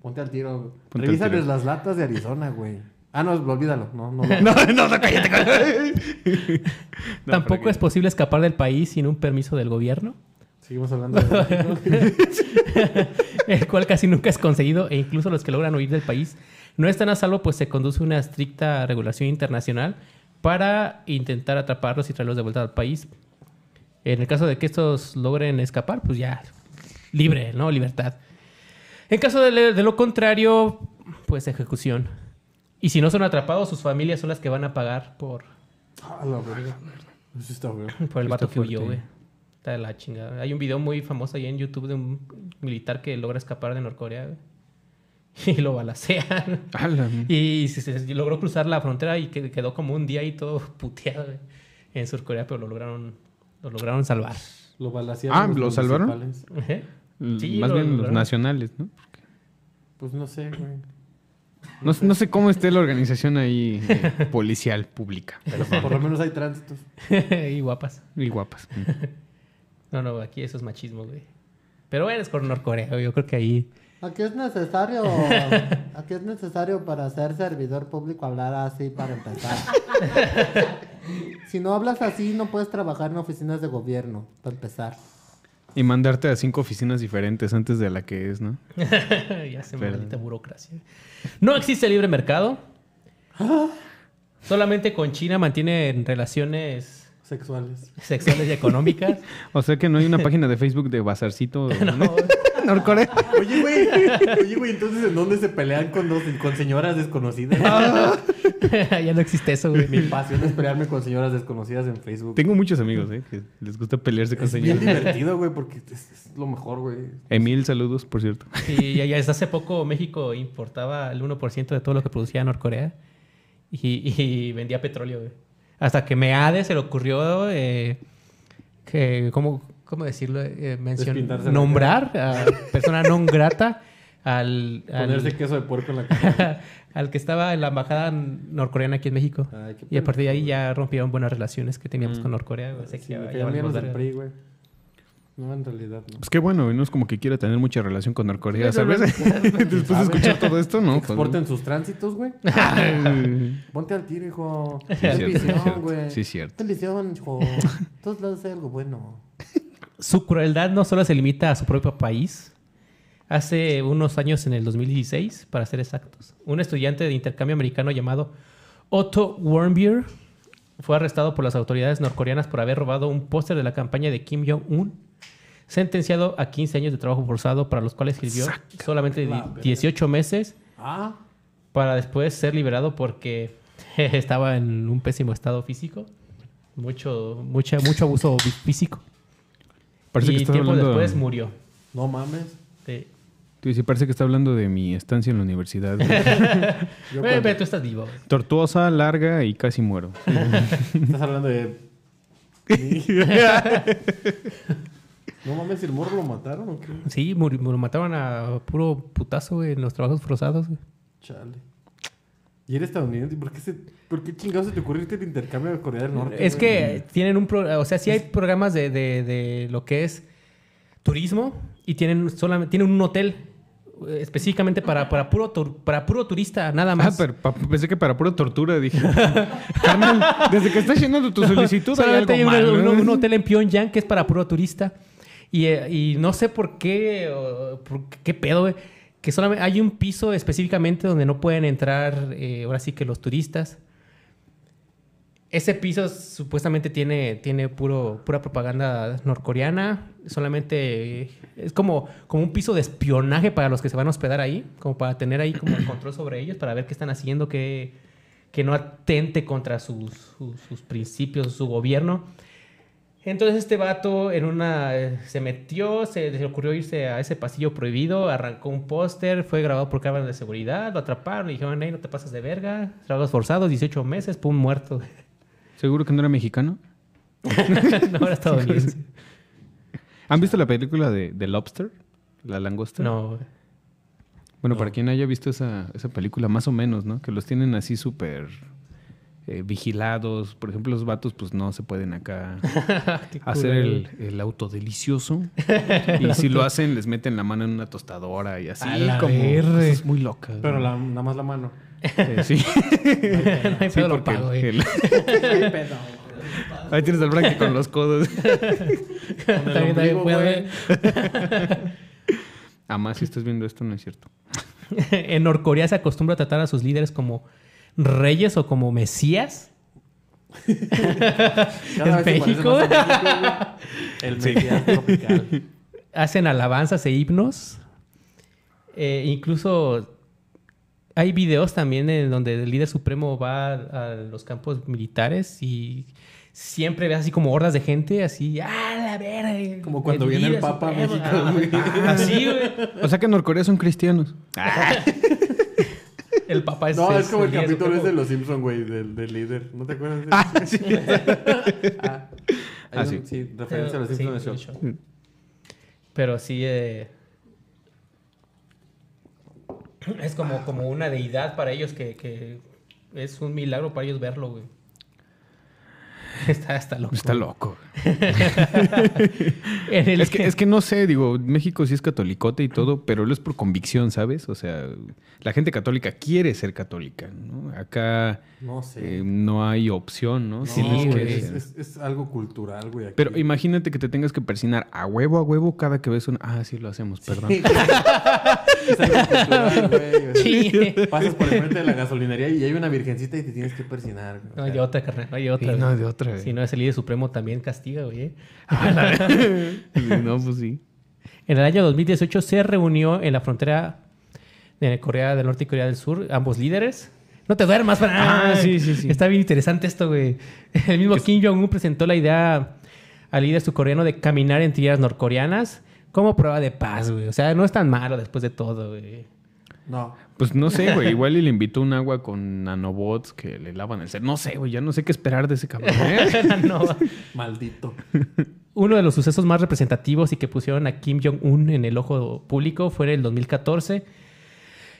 Ponte al tiro. Ponte al Revísales tiro. las latas de Arizona, güey. Ah, no, olvídalo. No, no. no. No, no, no, cállate, cállate. No, Tampoco es posible escapar del país sin un permiso del gobierno, Seguimos hablando de el cual casi nunca es conseguido e incluso los que logran huir del país no están a salvo, pues se conduce una estricta regulación internacional para intentar atraparlos y traerlos de vuelta al país. En el caso de que estos logren escapar, pues ya, libre, ¿no? Libertad. En caso de, de lo contrario, pues ejecución. Y si no son atrapados, sus familias son las que van a pagar por, Ah, la verga. Eso está feo. por el vato que huyó, güey. Está de la chingada. Hay un video muy famoso ahí en YouTube de un militar que logra escapar de Norcorea, güey. Y lo balacean. Ala, Y se, se- logró cruzar la frontera y que- quedó como un día ahí todo puteado güey, en Surcorea, pero lo lograron, lo lograron salvar. Lo balacearon Ah, los ¿lo salvaron? Ajá. Sí, Más lo- bien los nacionales, ¿no? Pues no sé, güey. No, no sé cómo esté la organización ahí eh, policial pública. Pero por lo menos hay tránsitos. y guapas. Y guapas. No, no, aquí eso es machismo, güey. Pero bueno, es con Norcorea. Yo creo que ahí... Aquí es necesario, aquí es necesario para ser servidor público hablar así para empezar. Si no hablas así, no puedes trabajar en oficinas de gobierno, para empezar. Y mandarte a cinco oficinas diferentes antes de la que es, ¿no? ya se Pero- maldita burocracia. No existe libre mercado. Solamente con China mantienen relaciones Sexuales. sexuales y económicas. O sea que no hay una página de Facebook de Bazarcito. No, Norcorea. Oye, güey. Oye, güey, entonces ¿en dónde se pelean con, dos, con señoras desconocidas? ya no existe eso, güey. Mi pasión es pelearme con señoras desconocidas en Facebook. Tengo muchos amigos, ¿eh? Que les gusta pelearse con Es bien señores. divertido, güey, porque es, es lo mejor, güey. Emil, saludos, por cierto. Y ya, ya desde hace poco México importaba el 1% de todo lo que producía Norcorea y, y vendía petróleo, güey. Hasta que Meade se le ocurrió, eh, que, ¿cómo, cómo decirlo? Eh, mencion- Despintarse la nombrar a persona non grata al, al, Ponerse queso de puerco en la cara. al que estaba en la embajada norcoreana aquí en México. Ay, qué y a partir de ahí ya rompieron buenas relaciones que teníamos con Norcorea. que Sí, ya verga. PRI, güey. No, en realidad no. Pues qué bueno, güey, no es como que quiera tener mucha relación con Norcorea, Sí, ¿sabes? Después de escuchar todo esto, ¿no? Exporten sus tránsitos, güey. Ponte al tiro, hijo. Sí, Ten cierto, visión, güey. Sí, cierto. Ten visión, hijo. Todos lados hay algo bueno. Su crueldad no solo se limita a su propio país. Hace unos años, en el 2016, para ser exactos, un estudiante de intercambio americano llamado Otto Warmbier fue arrestado por las autoridades norcoreanas por haber robado un póster de la campaña de Kim Jong-un, sentenciado a 15 años de trabajo forzado, para los cuales sirvió solamente di- verga. 18 meses, Ah, para después ser liberado porque estaba en un pésimo estado físico. Mucho, mucha, mucho abuso fí- físico. Parece y que tiempo hablando... después murió. no mames. Sí. Sí, sí, parece que está hablando de mi estancia en la universidad. Yo cuando- tú estás vivo. Tortuosa, larga y casi muero. Estás hablando de. no mames, ¿el morro lo mataron o qué? Sí, muri- lo mataban a puro putazo güey, en los trabajos forzados. güey. Chale. Y eres estadounidense. ¿Por qué, se, ¿Por qué chingados se te ocurrió irte al intercambio de Corea del Norte? Es que tienen un pro- o sea, sí hay programas de, de- de lo que es turismo y tienen solamente tienen un hotel eh, específicamente para, para puro tur- para puro turista, nada Ah, más. pero pa- pensé que para pura tortura, dije. Carnal, desde que estás llenando tu solicitud hay algo hay un, mal, ¿no? un- un hotel en Pyongyang que es para puro turista. Y, eh, y no sé por qué, o por qué pedo, güey, que solamente hay un piso específicamente donde no pueden entrar, eh, ahora sí que los turistas. Ese piso supuestamente tiene, tiene puro, pura propaganda norcoreana. Solamente eh, es como, como un piso de espionaje para los que se van a hospedar ahí, como para tener ahí como el control sobre ellos, para ver qué están haciendo, que, que no atente contra sus, sus, sus principios, su gobierno. Entonces este vato en una eh, se metió, se, le ocurrió irse a ese pasillo prohibido, arrancó un póster, fue grabado por cámaras de seguridad, lo atraparon y dijeron, hey, no te pasas de verga, trabajos forzados, 18 meses, pum, muerto. ¿Seguro que no era mexicano? no era estadounidense. ¿Han visto la película de, de Lobster? ¿La langosta? No, Bueno, para quien haya visto esa, esa película, más o menos, ¿no? Que los tienen así súper eh, vigilados. Por ejemplo, los vatos, pues no se pueden acá hacer el, el autodelicioso. y si lo hacen, les meten la mano en una tostadora y así A la como verga. cosas muy locas. Pero ¿no? la- nada más la mano. Eh, sí. no hay Sí, pedo, lo porque pago, el- güey. el- Ahí tienes al Frankie con los codos. También ombligo. Además, si estás viendo esto, no es cierto. en Norcorea se acostumbra a tratar a sus líderes como reyes o como mesías. ¿En México? El Mesías tropical. hacen alabanzas e himnos. Eh, incluso hay videos también en donde el líder supremo va a, a los campos militares y siempre ves así como hordas de gente, así, ¡ah, la verga! Como cuando viene el Papa a supremo". México, Ah, güey. Así, güey. O sea que en Norcorea son cristianos. El Papa es No, es como el capítulo supremo. de los Simpsons, güey, del, del líder. ¿No te acuerdas? de Ah, sí. Ah, Ah, un- sí. sí, referencia a los Sí, Simpsons show. show. Pero sí, eh, es como, como una deidad para ellos que, que es un milagro para ellos verlo, güey. Está, está loco. Está loco. En el Es que, es que no sé, digo, México sí es catolicote y todo, pero lo es por convicción, ¿sabes? O sea, la gente católica quiere ser católica, ¿no? Acá No sé. eh, no hay opción, ¿no? Que- es, es- es algo cultural, güey. aquí. Pero imagínate que te tengas que persinar a huevo a huevo cada que ves un... Ah, sí, lo hacemos, perdón. es algo cultural, güey. Sí. Pasas por el frente de la gasolinería y hay una virgencita y te tienes que persinar. güey. No hay otra, carnal. No hay Sí, otra. no, de otra. güey. Si no es el líder supremo, también castiga, güey. ¿eh? No, pues sí. En el año 2018 se reunió en la frontera de Corea del Norte y Corea del Sur, ambos líderes. No te duermas, Fran. Ah, sí, sí, sí. Está bien interesante esto, güey. El mismo Kim Jong-un presentó la idea al líder surcoreano de caminar en tierras norcoreanas como prueba de paz, güey. O sea, no es tan malo después de todo, güey. No. Pues no sé, güey. Igual y le invitó un agua con nanobots que le lavan el ser. No sé, güey. Ya no sé qué esperar de ese cabrón. ¿eh? No. Maldito. Uno de los sucesos más representativos y que pusieron a Kim Jong-un en el ojo público fue en el 2014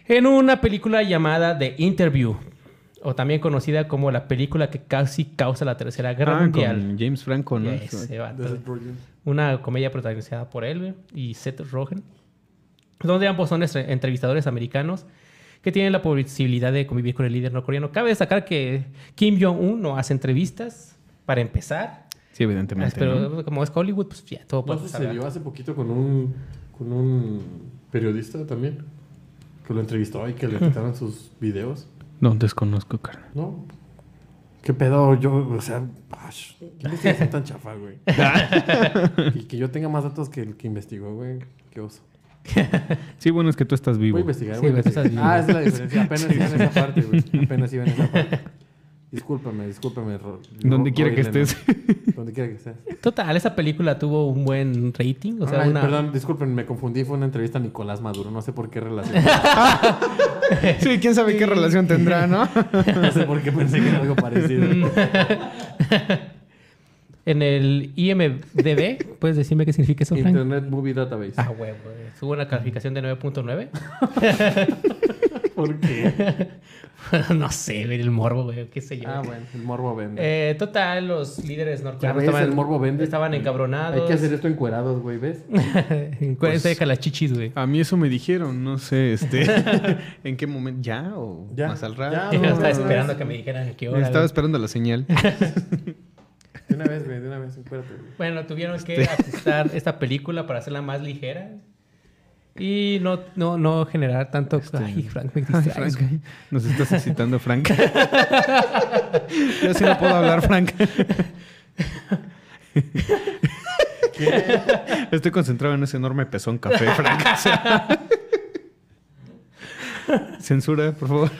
en una película llamada The Interview, o también conocida como la película que casi causa la Tercera Guerra Ah, Mundial. con James Franco, ¿no? Ese vato. Una comedia protagonizada por él y Seth Rogen, donde ambos son entrevistadores americanos que tienen la posibilidad de convivir con el líder norcoreano. Cabe destacar que Kim Jong-un no hace entrevistas, para empezar. Sí, evidentemente. Pero ¿no? como es Hollywood, pues ya todo ¿No puede sucedió pasar. hace poquito con un, con un periodista también? Que lo entrevistó y que le quitaron sus videos. No, desconozco, carnal. ¿No? ¿Qué pedo? Yo, o sea, ash, ¿qué investigación tan chafa, güey? y que yo tenga más datos que el que investigó, güey. Qué oso. Sí, bueno, es que tú estás vivo. Voy a investigar, Sí, voy a güey, estás Ah, esa es la diferencia. Apenas iba en esa parte, güey. Apenas iba en esa parte. Discúlpame, discúlpame. Ro- Donde quiera que estés. Donde quiera que estés. Total, esa película tuvo un buen rating. O sea, Ay, una... Perdón, disculpen, me confundí. Fue una entrevista a Nicolás Maduro. No sé por qué relación. Sí, quién sabe qué relación tendrá, ¿no? no sé por qué pensé que era algo parecido. En el IMDB, ¿puedes decirme qué significa eso, Frank? Internet Movie Database. Ah, huevo. güey. Tuvo una calificación de 9.9. ¿Por qué? no sé, el morbo, güey, qué sé yo. Ah, bueno, el morbo vende. Eh, total, los líderes Ya norcoreanos estaban, el morbo vende. estaban encabronados. Hay que hacer esto encuerados, güey, ¿ves? Encuérdense de calachichis, güey. A mí eso me dijeron, no sé, este, ¿en qué momento? ¿Ya o Ya, más al ya, rato? Yo no, estaba esperando no. que me dijeran a qué hora. Estaba güey. esperando la señal. De una vez, güey, de una vez, encuérate, güey. Bueno, tuvieron que ajustar esta película para hacerla más ligera. Y no, no, no generar tanto... Ay, Frank, me Este, Ay, Frank, nos estás excitando, Frank. Yo sí no puedo hablar, Frank. Estoy concentrado en ese enorme pezón café, Frank. O sea. Censura, por favor.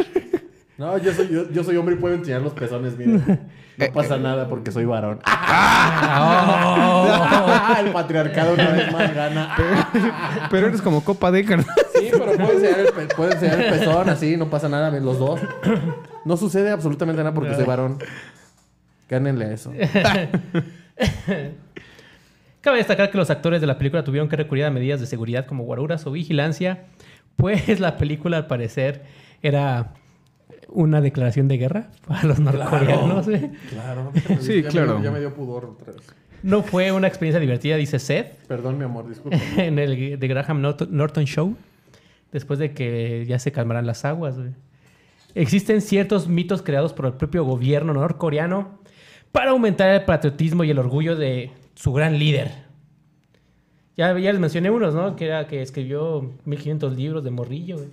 No, yo soy, yo, yo soy hombre y puedo enseñar los pezones, miren. No pasa nada porque soy varón. Ah, el patriarcado una vez más gana. Pero eres como copa de carnal. Sí, pero puedo enseñar, el, pe- puedo enseñar el pezón así, no pasa nada, los dos. No sucede absolutamente nada porque soy varón. Gánenle a eso. Cabe destacar que los actores de la película tuvieron que recurrir a medidas de seguridad como guaruras o vigilancia, pues la película al parecer era una declaración de guerra para los norcoreanos. güey. Claro. Sí, Ya me claro. dio- ya me dio pudor otra vez. No fue una experiencia divertida, dice Seth, Perdón, mi amor, disculpa. en el The Graham Norton, Norton Show, después de que ya se calmaran las aguas. güey. Existen ciertos mitos creados por el propio gobierno norcoreano para aumentar el patriotismo y el orgullo de su gran líder. Ya, ya les mencioné unos, ¿no? Que era que escribió 1500 libros de morrillo, güey.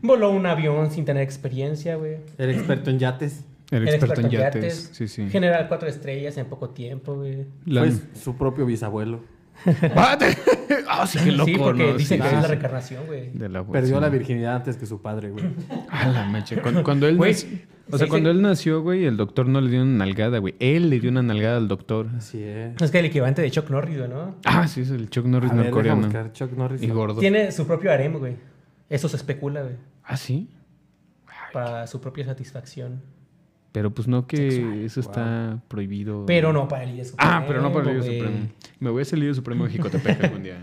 Voló un avión sin tener experiencia, güey. El experto en yates. El Era experto en yates. Sí, sí. Generar cuatro estrellas en poco tiempo, güey. La- Fue su propio bisabuelo. Ah, Ah, sí, qué loco, sí, porque ¿no? dicen Sí, que sí, es la sí. reencarnación, güey. Perdió la virginidad antes que su padre, güey. A la mecha. Cuando, cuando él Güey, nació- o se sea, dice- cuando él nació, güey, el doctor no le dio una nalgada, güey. Él le dio una nalgada al doctor. Así es. Es que el equivalente de Chuck Norris, ¿no? Ah, sí, es el Chuck Norris A ver, norcoreano. buscar Chuck Norris. Y gordo. Tiene su propio harem, güey. Eso se especula, güey. Ah, sí. Para su propia satisfacción. Pero pues no que Sexual, eso está prohibido. Pero no para el líder supremo. Ah, pero no para el líder supremo. Me voy a hacer el líder supremo de Jicotepec algún día.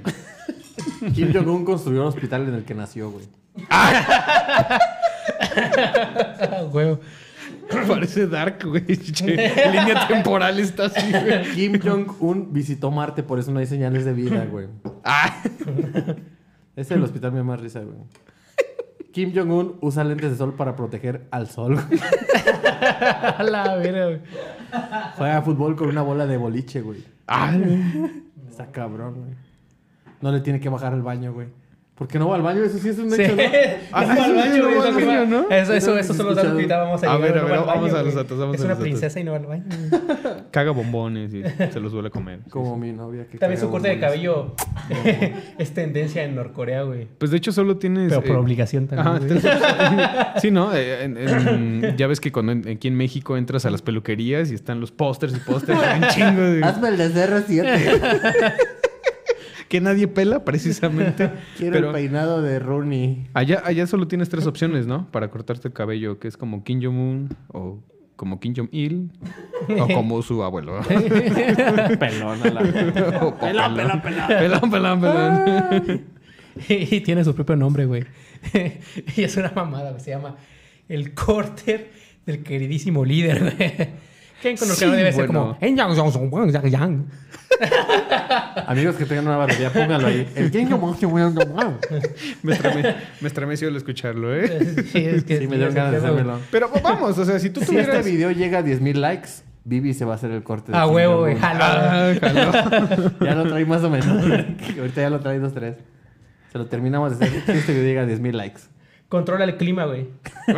Kim Jong-un construyó un hospital en el que nació, güey. Ah, güey. Parece Dark, güey. Línea temporal está así, güey. Kim Jong-un visitó Marte, por eso no hay señales de vida, güey. Ah, Ese es el hospital me da más risa, güey. Kim Jong-un usa lentes de sol para proteger al sol. güey. A la vera, güey. Juega fútbol con una bola de boliche, güey. ah, Está cabrón, güey. No le tiene que bajar al baño, güey. ¿Por qué no va al baño? Eso sí es un Sí. hecho, ¿no? Ah, No va al baño, no va es al baño. ¿no? Eso, eso, Eso esos son los datos que ahorita vamos a A ver, a no ver, vamos baño, a los datos, vamos Es a una los datos. princesa y no va al baño. Caga bombones y se los suele comer. Como mi novia que También su corte de cabello es tendencia en Norcorea, güey. Pues de hecho solo tienes... Pero por eh, obligación también. Sí, ¿no? Eh, en- en- ya ves que cuando en- aquí en México entras a las peluquerías y están los pósters y pósters. Hazme el de CR7. Que nadie pela precisamente. Quiero pero el peinado de Rooney. allá, allá solo tienes tres opciones, ¿no? Para cortarte el cabello, que es como Kim Jong-un o como Kim Jong-il o como su abuelo. Pelón a la O pelón, pelón, pelón. Pelón, pelón, pelón. y tiene su propio nombre, güey. y es una mamada, güey. Se llama el corter del queridísimo líder, güey. Que en Sí, debe ser como... Amigos que tengan una barbería, póngalo ahí. El. Me, estreme- me estremeció al escucharlo, ¿eh? Sí, es que Sí, me dieron ganas de hacérmelo. Pero vamos, o sea, si tú Si tuvieras... este video llega a 10.000 likes, Vivi se va a hacer el corte de A huevo, güey. Jalo. Ah. Ya lo trae más o menos. Ahorita ya lo trae dos, tres. Se lo terminamos de hacer. Si este video llega a 10.000 likes. Controla el clima, güey. No.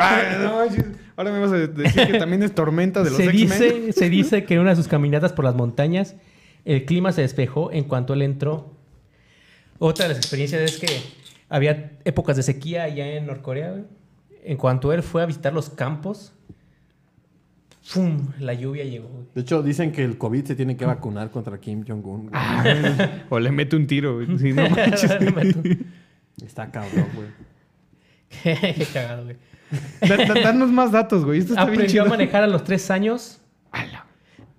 Ahora me vas a decir que también es tormenta de los Se X-Men. dice, se dice que en una de sus caminatas por las montañas, el clima se despejó en cuanto él entró. Otra de las experiencias es que había épocas de sequía allá en Norcorea, güey. En cuanto él fue a visitar los campos, ¡fum! La lluvia llegó, güey. De hecho, dicen que el COVID se tiene que vacunar contra Kim Jong-un. güey. O le mete un tiro. güey. Sí, no manches. Está cabrón, güey. Qué cagado, güey. Da- da- danos más datos, güey. Esto está bien Aprendió chido. a manejar a los tres años.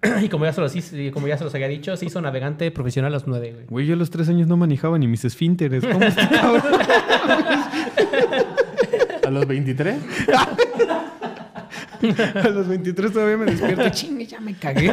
Y como ya, se los, hice- como ya se los había dicho, se hizo navegante profesional a los nueve, güey. Güey, yo a los tres años no manejaba ni mis esfínteres. ¿Cómo está? ¿A los 23? A los 23 todavía me despierto. Chingue, ya me cagué.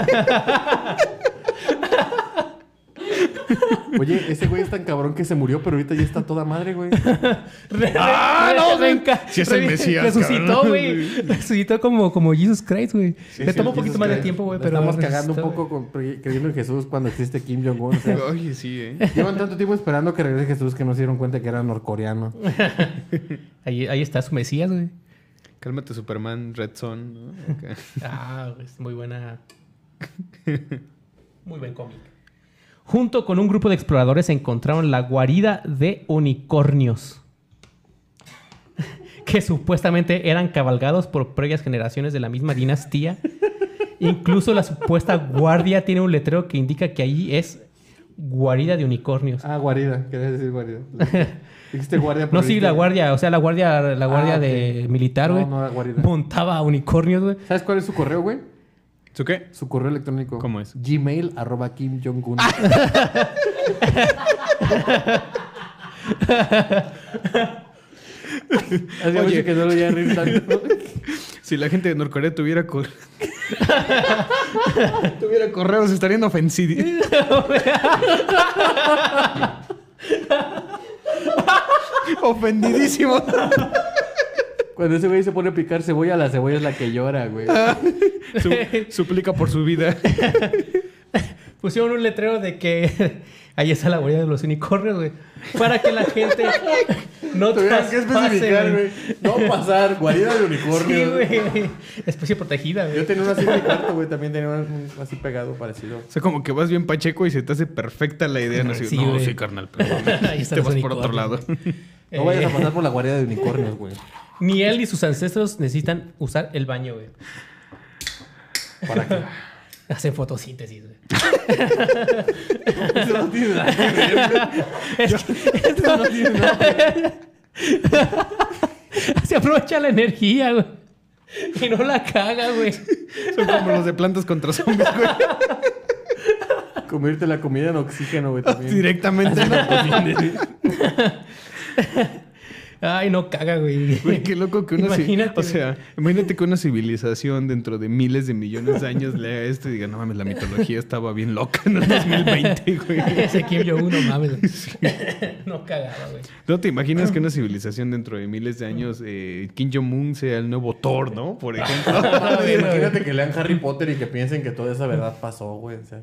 Oye, ese güey cabrón que se murió, pero ahorita ya está toda madre, güey. ¡Ah, no! Venga. Sí es el Mesías, Resucitó, güey. Resucitó como, como Jesus Christ, güey. Sí, Le sí, tomó un Jesus poquito más de tiempo, güey, pero... Estamos cagando un poco con- creyendo en Jesús cuando existe Kim Jong-un. o sea, Oye, sí, ¿eh? llevan tanto tiempo esperando que regrese Jesús que no se dieron cuenta que era norcoreano. Ahí, ahí está su Mesías, güey. Cálmate, Superman, Red Son. ¿no? Ah, es muy buena. Muy buen cómic. Junto con un grupo de exploradores encontraron la guarida de unicornios. Que supuestamente eran cabalgados por previas generaciones de la misma dinastía. Incluso la supuesta guardia tiene un letrero que indica que allí es guarida de unicornios. Ah, guarida. Querías decir guarida. Dijiste guardia. No, sí, la guardia, o sea, la guardia, la guardia Ah, de militar, No, güey. no, la guarida. montaba unicornios, güey. ¿Sabes cuál es su correo, güey? ¿Su qué? Su correo electrónico. ¿Cómo es? Gmail arroba Kim Jong-un. Hacía Oye. mucho que no lo veía reír tanto. Si la gente de Norcorea tuviera cor- tuviera correos, estarían ofensivos. Ofendidísimos. Cuando ese güey se pone a picar cebolla, la cebolla es la que llora, güey. Su- suplica por su vida. Pusieron un letrero de que ahí está la guardia de los unicornios, güey. Para que la gente no Tuvieron que especificar, güey. No pasar, guarida de unicornio. Sí, güey. Especie protegida, Yo güey. tenía uno así en mi cuarto, güey. También tenía uno así pegado, parecido. O sea, como que vas bien pacheco y se te hace perfecta la idea. No, Así, Sí, no güey. sí, carnal, pero te vas por otro lado. No vayas a Eh, pasar por la guarida de unicornios, güey. Ni él ni sus ancestros necesitan usar el baño, güey. ¿Para qué? Hacen fotosíntesis, güey. Eso no tiene nada que ver. Eso no tiene nada que ver. Se aprovecha la energía, güey. Y no la caga, güey. Son como los de plantas contra zombies, güey. Convierte la comida en oxígeno, güey, también. Directamente. Ay, no caga, güey. Güey, qué loco que una ci- Imagínate, O sea, imagínate que una civilización dentro de miles de millones de años lea esto y diga, no mames, la mitología estaba bien loca en el 2020, güey. Ese Kim Jong-un, no mames. No cagaba, güey. ¿No te imaginas que una civilización dentro de miles de años, eh, Kim Jong-un sea el nuevo Thor, ¿no? Por ejemplo. Ah, imagínate que lean Harry Potter y que piensen que toda esa verdad pasó, güey. O sea,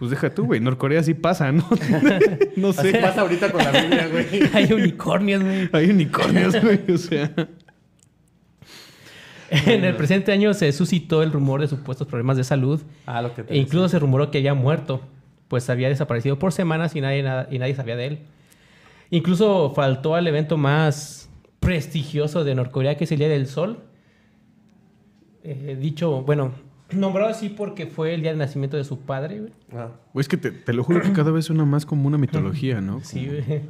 Pues deja tú, güey. Norcorea sí pasa, ¿no? no sé. pasa ahorita con la Biblia, güey. Hay unicornios, güey. Hay unicornios, güey. O sea. En el presente año se suscitó el rumor de supuestos problemas de salud Ah, lo que te e incluso se rumoró que había muerto, pues había desaparecido por semanas y nadie, nada- y nadie sabía de él. Incluso faltó al evento más prestigioso de Norcorea, que es el Día del Sol. Eh, dicho, bueno, nombrado así porque fue el día de nacimiento de su padre. güey. Ah. Güey, es que te, te lo juro que cada vez suena más como una mitología, ¿no? Sí, güey.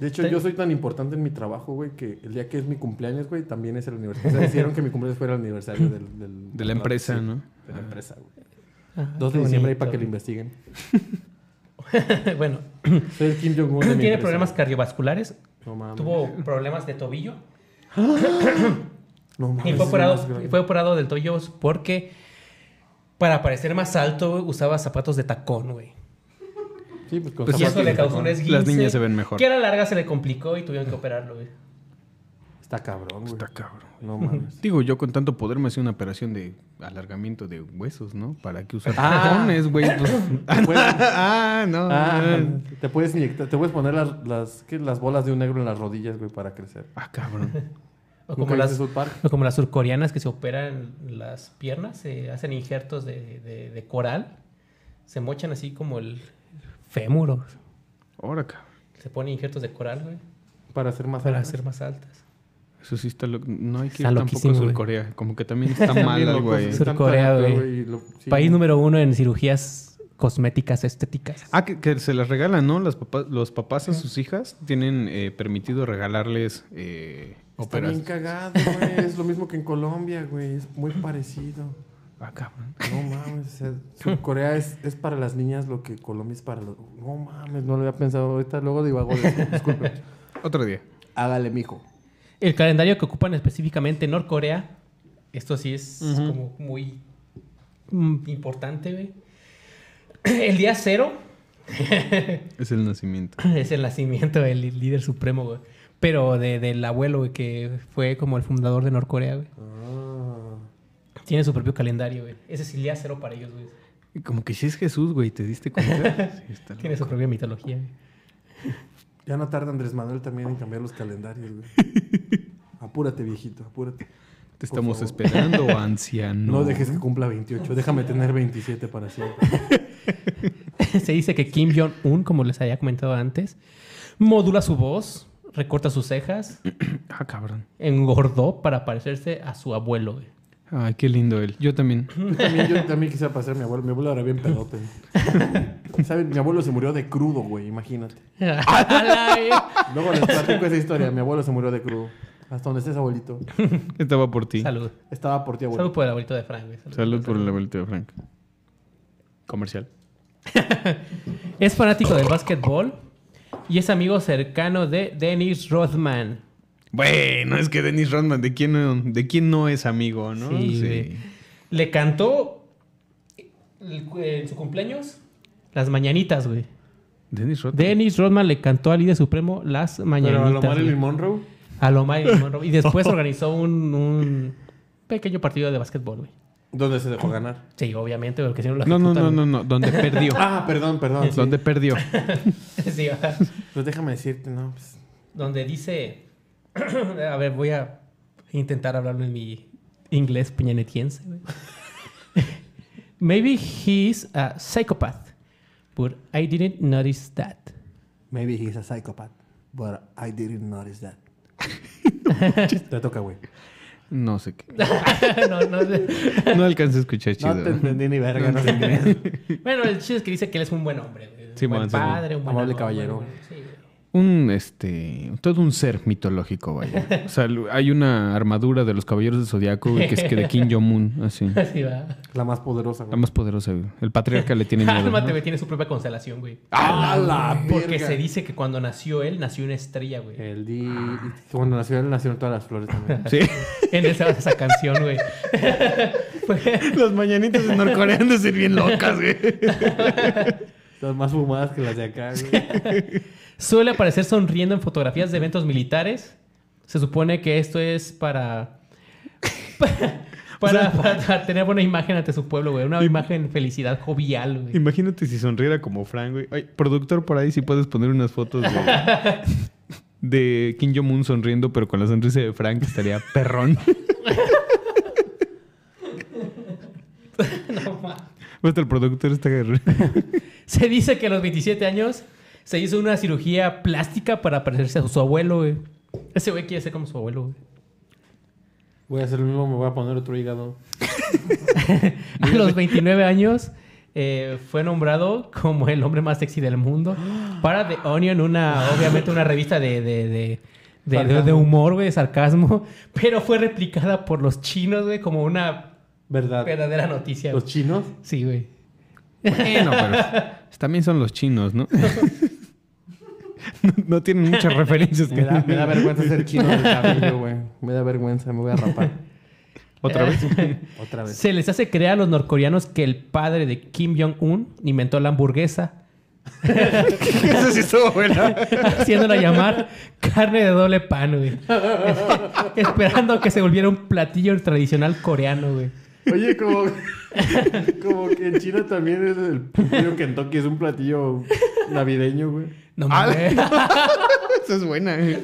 De hecho, yo soy tan importante en mi trabajo, güey, que el día que es mi cumpleaños, güey, también es el aniversario. O sea, decidieron que mi cumpleaños fuera el aniversario del, del- De la empresa, sí, ¿no? De la empresa, güey. Ah, 2 qué de diciembre ahí para que lo investiguen. bueno, Soy el Kim Jong-un tiene empresa. problemas cardiovasculares, No mames. tuvo problemas de tobillo No mames. y fue operado, fue operado del tobillo porque para parecer más alto usaba zapatos de tacón, güey. Sí, pues con Pues Y eso zapatos le de causó un esguince. Las niñas se ven mejor. Que a la larga se le complicó y tuvieron que operarlo, güey. Está cabrón, güey. Está cabrón. No mames. Digo, yo con tanto poder me hacía una operación de alargamiento de huesos, ¿no? ¿Para qué usar Ah. tacones, güey? Pues- puedes- ah, no. Ah, te puedes inyectar, te puedes poner las, las, ¿qué? las bolas de un negro en las rodillas, güey, para crecer. Ah, cabrón. O ¿Nunca como, las, o como las surcoreanas que se operan las piernas, se hacen injertos de, de- de coral, se mochan así como el fémur, o Ahora, cabrón. se ponen injertos de coral, güey, Para hacer más para altas. ser más altas. Eso sí está... lo- No hay que Está ir tampoco a güey. Surcorea. Como que también está mal están Surcorea, güey. sí. País número uno en cirugías cosméticas estéticas. Ah, que, que se las regalan, ¿no? Las papás, los papás a sus hijas tienen eh, permitido regalarles eh, Está bien óperas. cagado, güey. Es lo mismo que en Colombia, güey. Es muy parecido. Ah, cabrón. No mames. o sea, Sur- Corea es, es para las niñas lo que Colombia es para los... No mames, no lo había pensado. Ahorita luego eso. Disculpe. Otro día. Hágale, mijo. El calendario que ocupan específicamente en Norcorea, esto sí es como muy mm, importante, güey. El día cero Es el nacimiento. es el nacimiento del líder supremo, güey. Pero de- del abuelo, güey, que fue como el fundador de Norcorea, güey. Ah. Tiene su propio calendario, güey. Ese es el día cero para ellos, güey. Y Como que si es Jesús, güey, ¿te diste cuenta? Sí, está Tiene su propia mitología, güey. Ya no tarda Andrés Manuel también en cambiar los calendarios, güey. Apúrate, viejito, apúrate. Te estamos esperando, anciano. No dejes que cumpla 28. Déjame tener 27 para siempre. Se dice que Kim Jong-un, como les había comentado antes, modula su voz, recorta sus cejas, Ah, cabrón. engordó para parecerse a su abuelo, güey. Ay, qué lindo él. Yo también. Yo también, yo también quisiera pasar a mi abuelo. Mi abuelo era bien pedote. ¿Sabes? Mi abuelo se murió de crudo, güey. Imagínate. Luego les platico esa historia. Mi abuelo se murió de crudo. Hasta donde estés, abuelito. Estaba por ti. Salud. Estaba por ti, Salud abuelito. por el abuelito de Frank, güey. Salud por el abuelito de Frank. Comercial. Es fanático del básquetbol y es amigo cercano de Dennis Rodman. Bueno, es que Dennis Rodman, ¿de quién no, de quién no es amigo, no? Sí, güey. Le cantó en su cumpleaños las mañanitas, güey. Dennis Rodman. Dennis Rodman le cantó al líder supremo las Pero a mañanitas. lo Marilyn. Monroe. A lo Marilyn Monroe. Y después organizó un, un pequeño partido de básquetbol, güey. ¿Dónde se dejó ganar? Sí, obviamente, porque si no lo No, no, no, no, no. Donde perdió. Ah, perdón, perdón. sí. Donde perdió. Sí. Pues déjame decirte, no. Pues, donde dice... a ver, voy a intentar hablarlo en mi inglés peñanetiense. güey. Maybe he's a psychopath, but I didn't notice that. maybe he's a psychopath. But I didn't notice that. Te toca, güey. No sé qué. no, no sé. No alcancé a escuchar chido. No te entendí ni verga, no sé qué. Bueno, el chiste es que dice que él es un buen hombre. Un Simón, buen Simón. padre, un buen Amable caballero. Sí. Un, este, todo un ser mitológico, vaya. O sea, hay una armadura de los caballeros del Zodiaco güey, que es que de Kim Jong-un, así. Así va. La más poderosa, La güey. más poderosa, güey. El patriarca le tiene miedo. Cálmate, ¿no? güey, tiene su propia constelación, güey. ¡A la Porque verga! se dice que cuando nació él, nació una estrella, güey. El di... y Cuando nació él, nacieron todas las flores también. Sí. En él se basa esa canción, güey. Las mañanitas de Norcorea han de ser bien locas, güey. Están más fumadas que las de acá, güey. Suele aparecer sonriendo en fotografías de eventos militares. Se supone que esto es para... Para, para tener buena imagen ante su pueblo, güey. Una imagen felicidad jovial, güey. Imagínate si sonriera como Frank, güey. Ay, productor, por ahí si puedes poner unas fotos de, de Kim Jong-un sonriendo, pero con la sonrisa de Frank estaría perrón. Pues el productor está... Se dice que a los 27 años se hizo una cirugía plástica para parecerse a su abuelo, güey. Ese güey quiere ser como su abuelo, güey. Voy a hacer lo mismo, me voy a poner otro hígado. A los 29 años eh, fue nombrado como el hombre más sexy del mundo para The Onion, una, obviamente una revista de, de, de, de- de- de humor, güey, de sarcasmo, pero fue replicada por los chinos, güey, como una ¿Verdad? verdadera noticia. Los chinos. Sí, güey. Bueno, pero también son los chinos, ¿no? no, no tienen muchas referencias. Me da, me da vergüenza ser chino del cabello, güey. Me da vergüenza, me voy a rapar. Otra vez. Otra vez. Se les hace creer a los norcoreanos que el padre de Kim Jong-un inventó la hamburguesa, Eso sí estuvo buena. haciéndola llamar carne de doble pan, güey. Esperando que se volviera un platillo tradicional coreano, güey. Oye, como, como que en China también es el platillo Kentucky, es un platillo navideño, güey. No Ah, mames. Esa es buena. eh.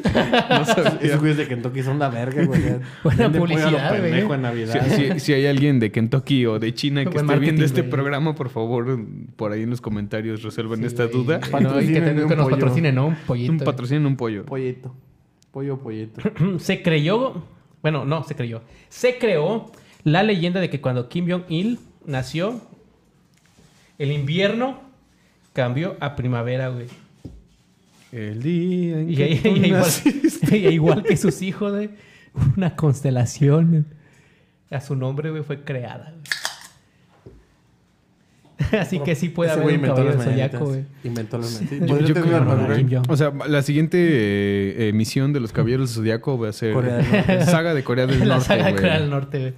No sabía. Esos güeyes de Kentucky son la verga, güey. Buena publicidad, güey. pendejo en Navidad. Si, si- si hay alguien de Kentucky o de China que Buen esté viendo este güey. programa, por favor, por ahí en los comentarios resuelvan esta duda. güey. No, y que, te- que nos patrocinen, ¿no? Un pollito. Un güey. patrocinen un pollo. Pollito. Pollo, pollito. se creyó, bueno, no, se creyó. Se creó la leyenda de que cuando Kim Jong-il nació, el invierno cambió a primavera, güey. El día en Y, que tú y igual, naciste. igual que sus hijos, güey, una constelación a su nombre, güey, fue creada. güey. Así que sí puede Ese haber un caballero las zodiaco, güey. Inventó las mañanitas. Yo- yo armadura. O sea, la siguiente eh, emisión de los Caballeros del Zodiaco va a ser Corea del Norte. Saga de Corea del La Norte, saga de. Corea del Norte, güey.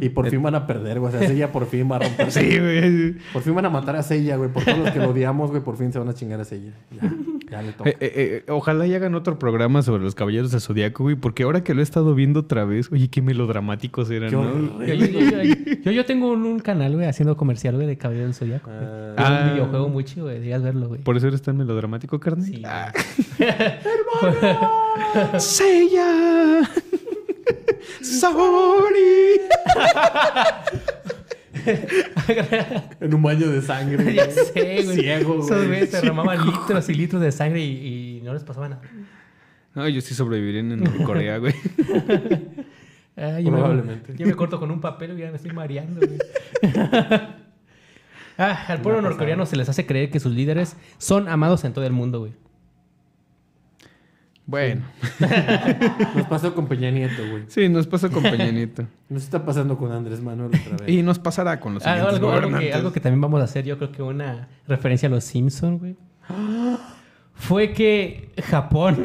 Y por fin van a perder, güey. O sea, Seiya por fin va a romper. Sí, güey. Por fin van a matar a Seiya, güey. Por todos los que lo odiamos, güey, por fin se van a chingar a Seiya. Ya, ya le toca. Eh, eh, eh, ojalá y hagan otro programa sobre los Caballeros del Zodiaco, güey, porque ahora que lo he estado viendo otra vez, oye, qué melodramáticos eran, Qué. Yo, yo, yo- yo- yo tengo un, un canal, güey, haciendo comercial, güey, de Caballero del Zodiaco. güey. Ah, Es Ah. un videojuego muy chido, güey. Deberías verlo, güey. ¿Por eso eres tan melodramático, carne? Sí. Ah. ¡Seiya! ¡Sorry! en un baño de sangre. ya güey. sé, güey. Ciego, Esos güey. güeyes se derramaban litros y litros de sangre y, y no les pasaba nada. No, yo sí sobreviviré en Corea, güey. Ah, yo me- Probablemente. yo me corto con un papel y ya me estoy mareando, güey. ah, al pueblo norcoreano se les hace creer que sus líderes son amados en todo el mundo, güey. Bueno, Nos pasó con Peña Nieto, güey. sí, nos pasa con Peña Nieto. Nos está pasando con Andrés Manuel otra vez. Y nos pasará con los Ah, siguientes algo, algo que, gobernantes. algo que también vamos a hacer, yo creo que una referencia a los Simpsons, güey. Fue que Japón,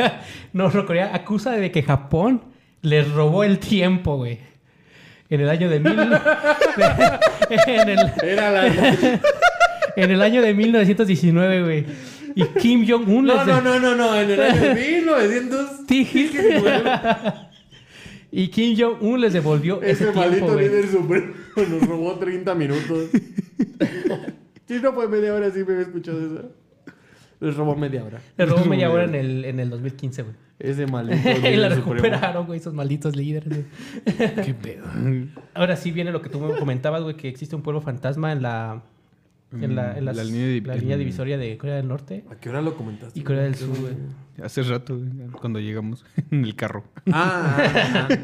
Norcorea, acusa de que Japón les robó el tiempo, güey. En el año de mil... en, el, Era la... en el año de 1919, güey. Y Kim Jong-un No, les... no, no, no, no. En el año de 1900... Sí. y Kim Jong-un les devolvió ese, Ese maldito líder supremo nos robó 30 minutos. Sí, no fue media hora, sí me había escuchado eso. Les robó media hora. Le robó media hora en el, en el 2015, güey. Ese maldito y la líder supremo. recuperaron, güey, esos malditos líderes. güey. ¿Qué pedo? Ahora sí viene lo que tú me comentabas, güey, que existe un pueblo fantasma en la, en la, en las- La línea de- la línea en- divisoria de Corea del Norte ¿A qué hora lo comentaste? y Corea del Sur, güey. Hace rato, cuando llegamos en el carro. Ah, ah, ah.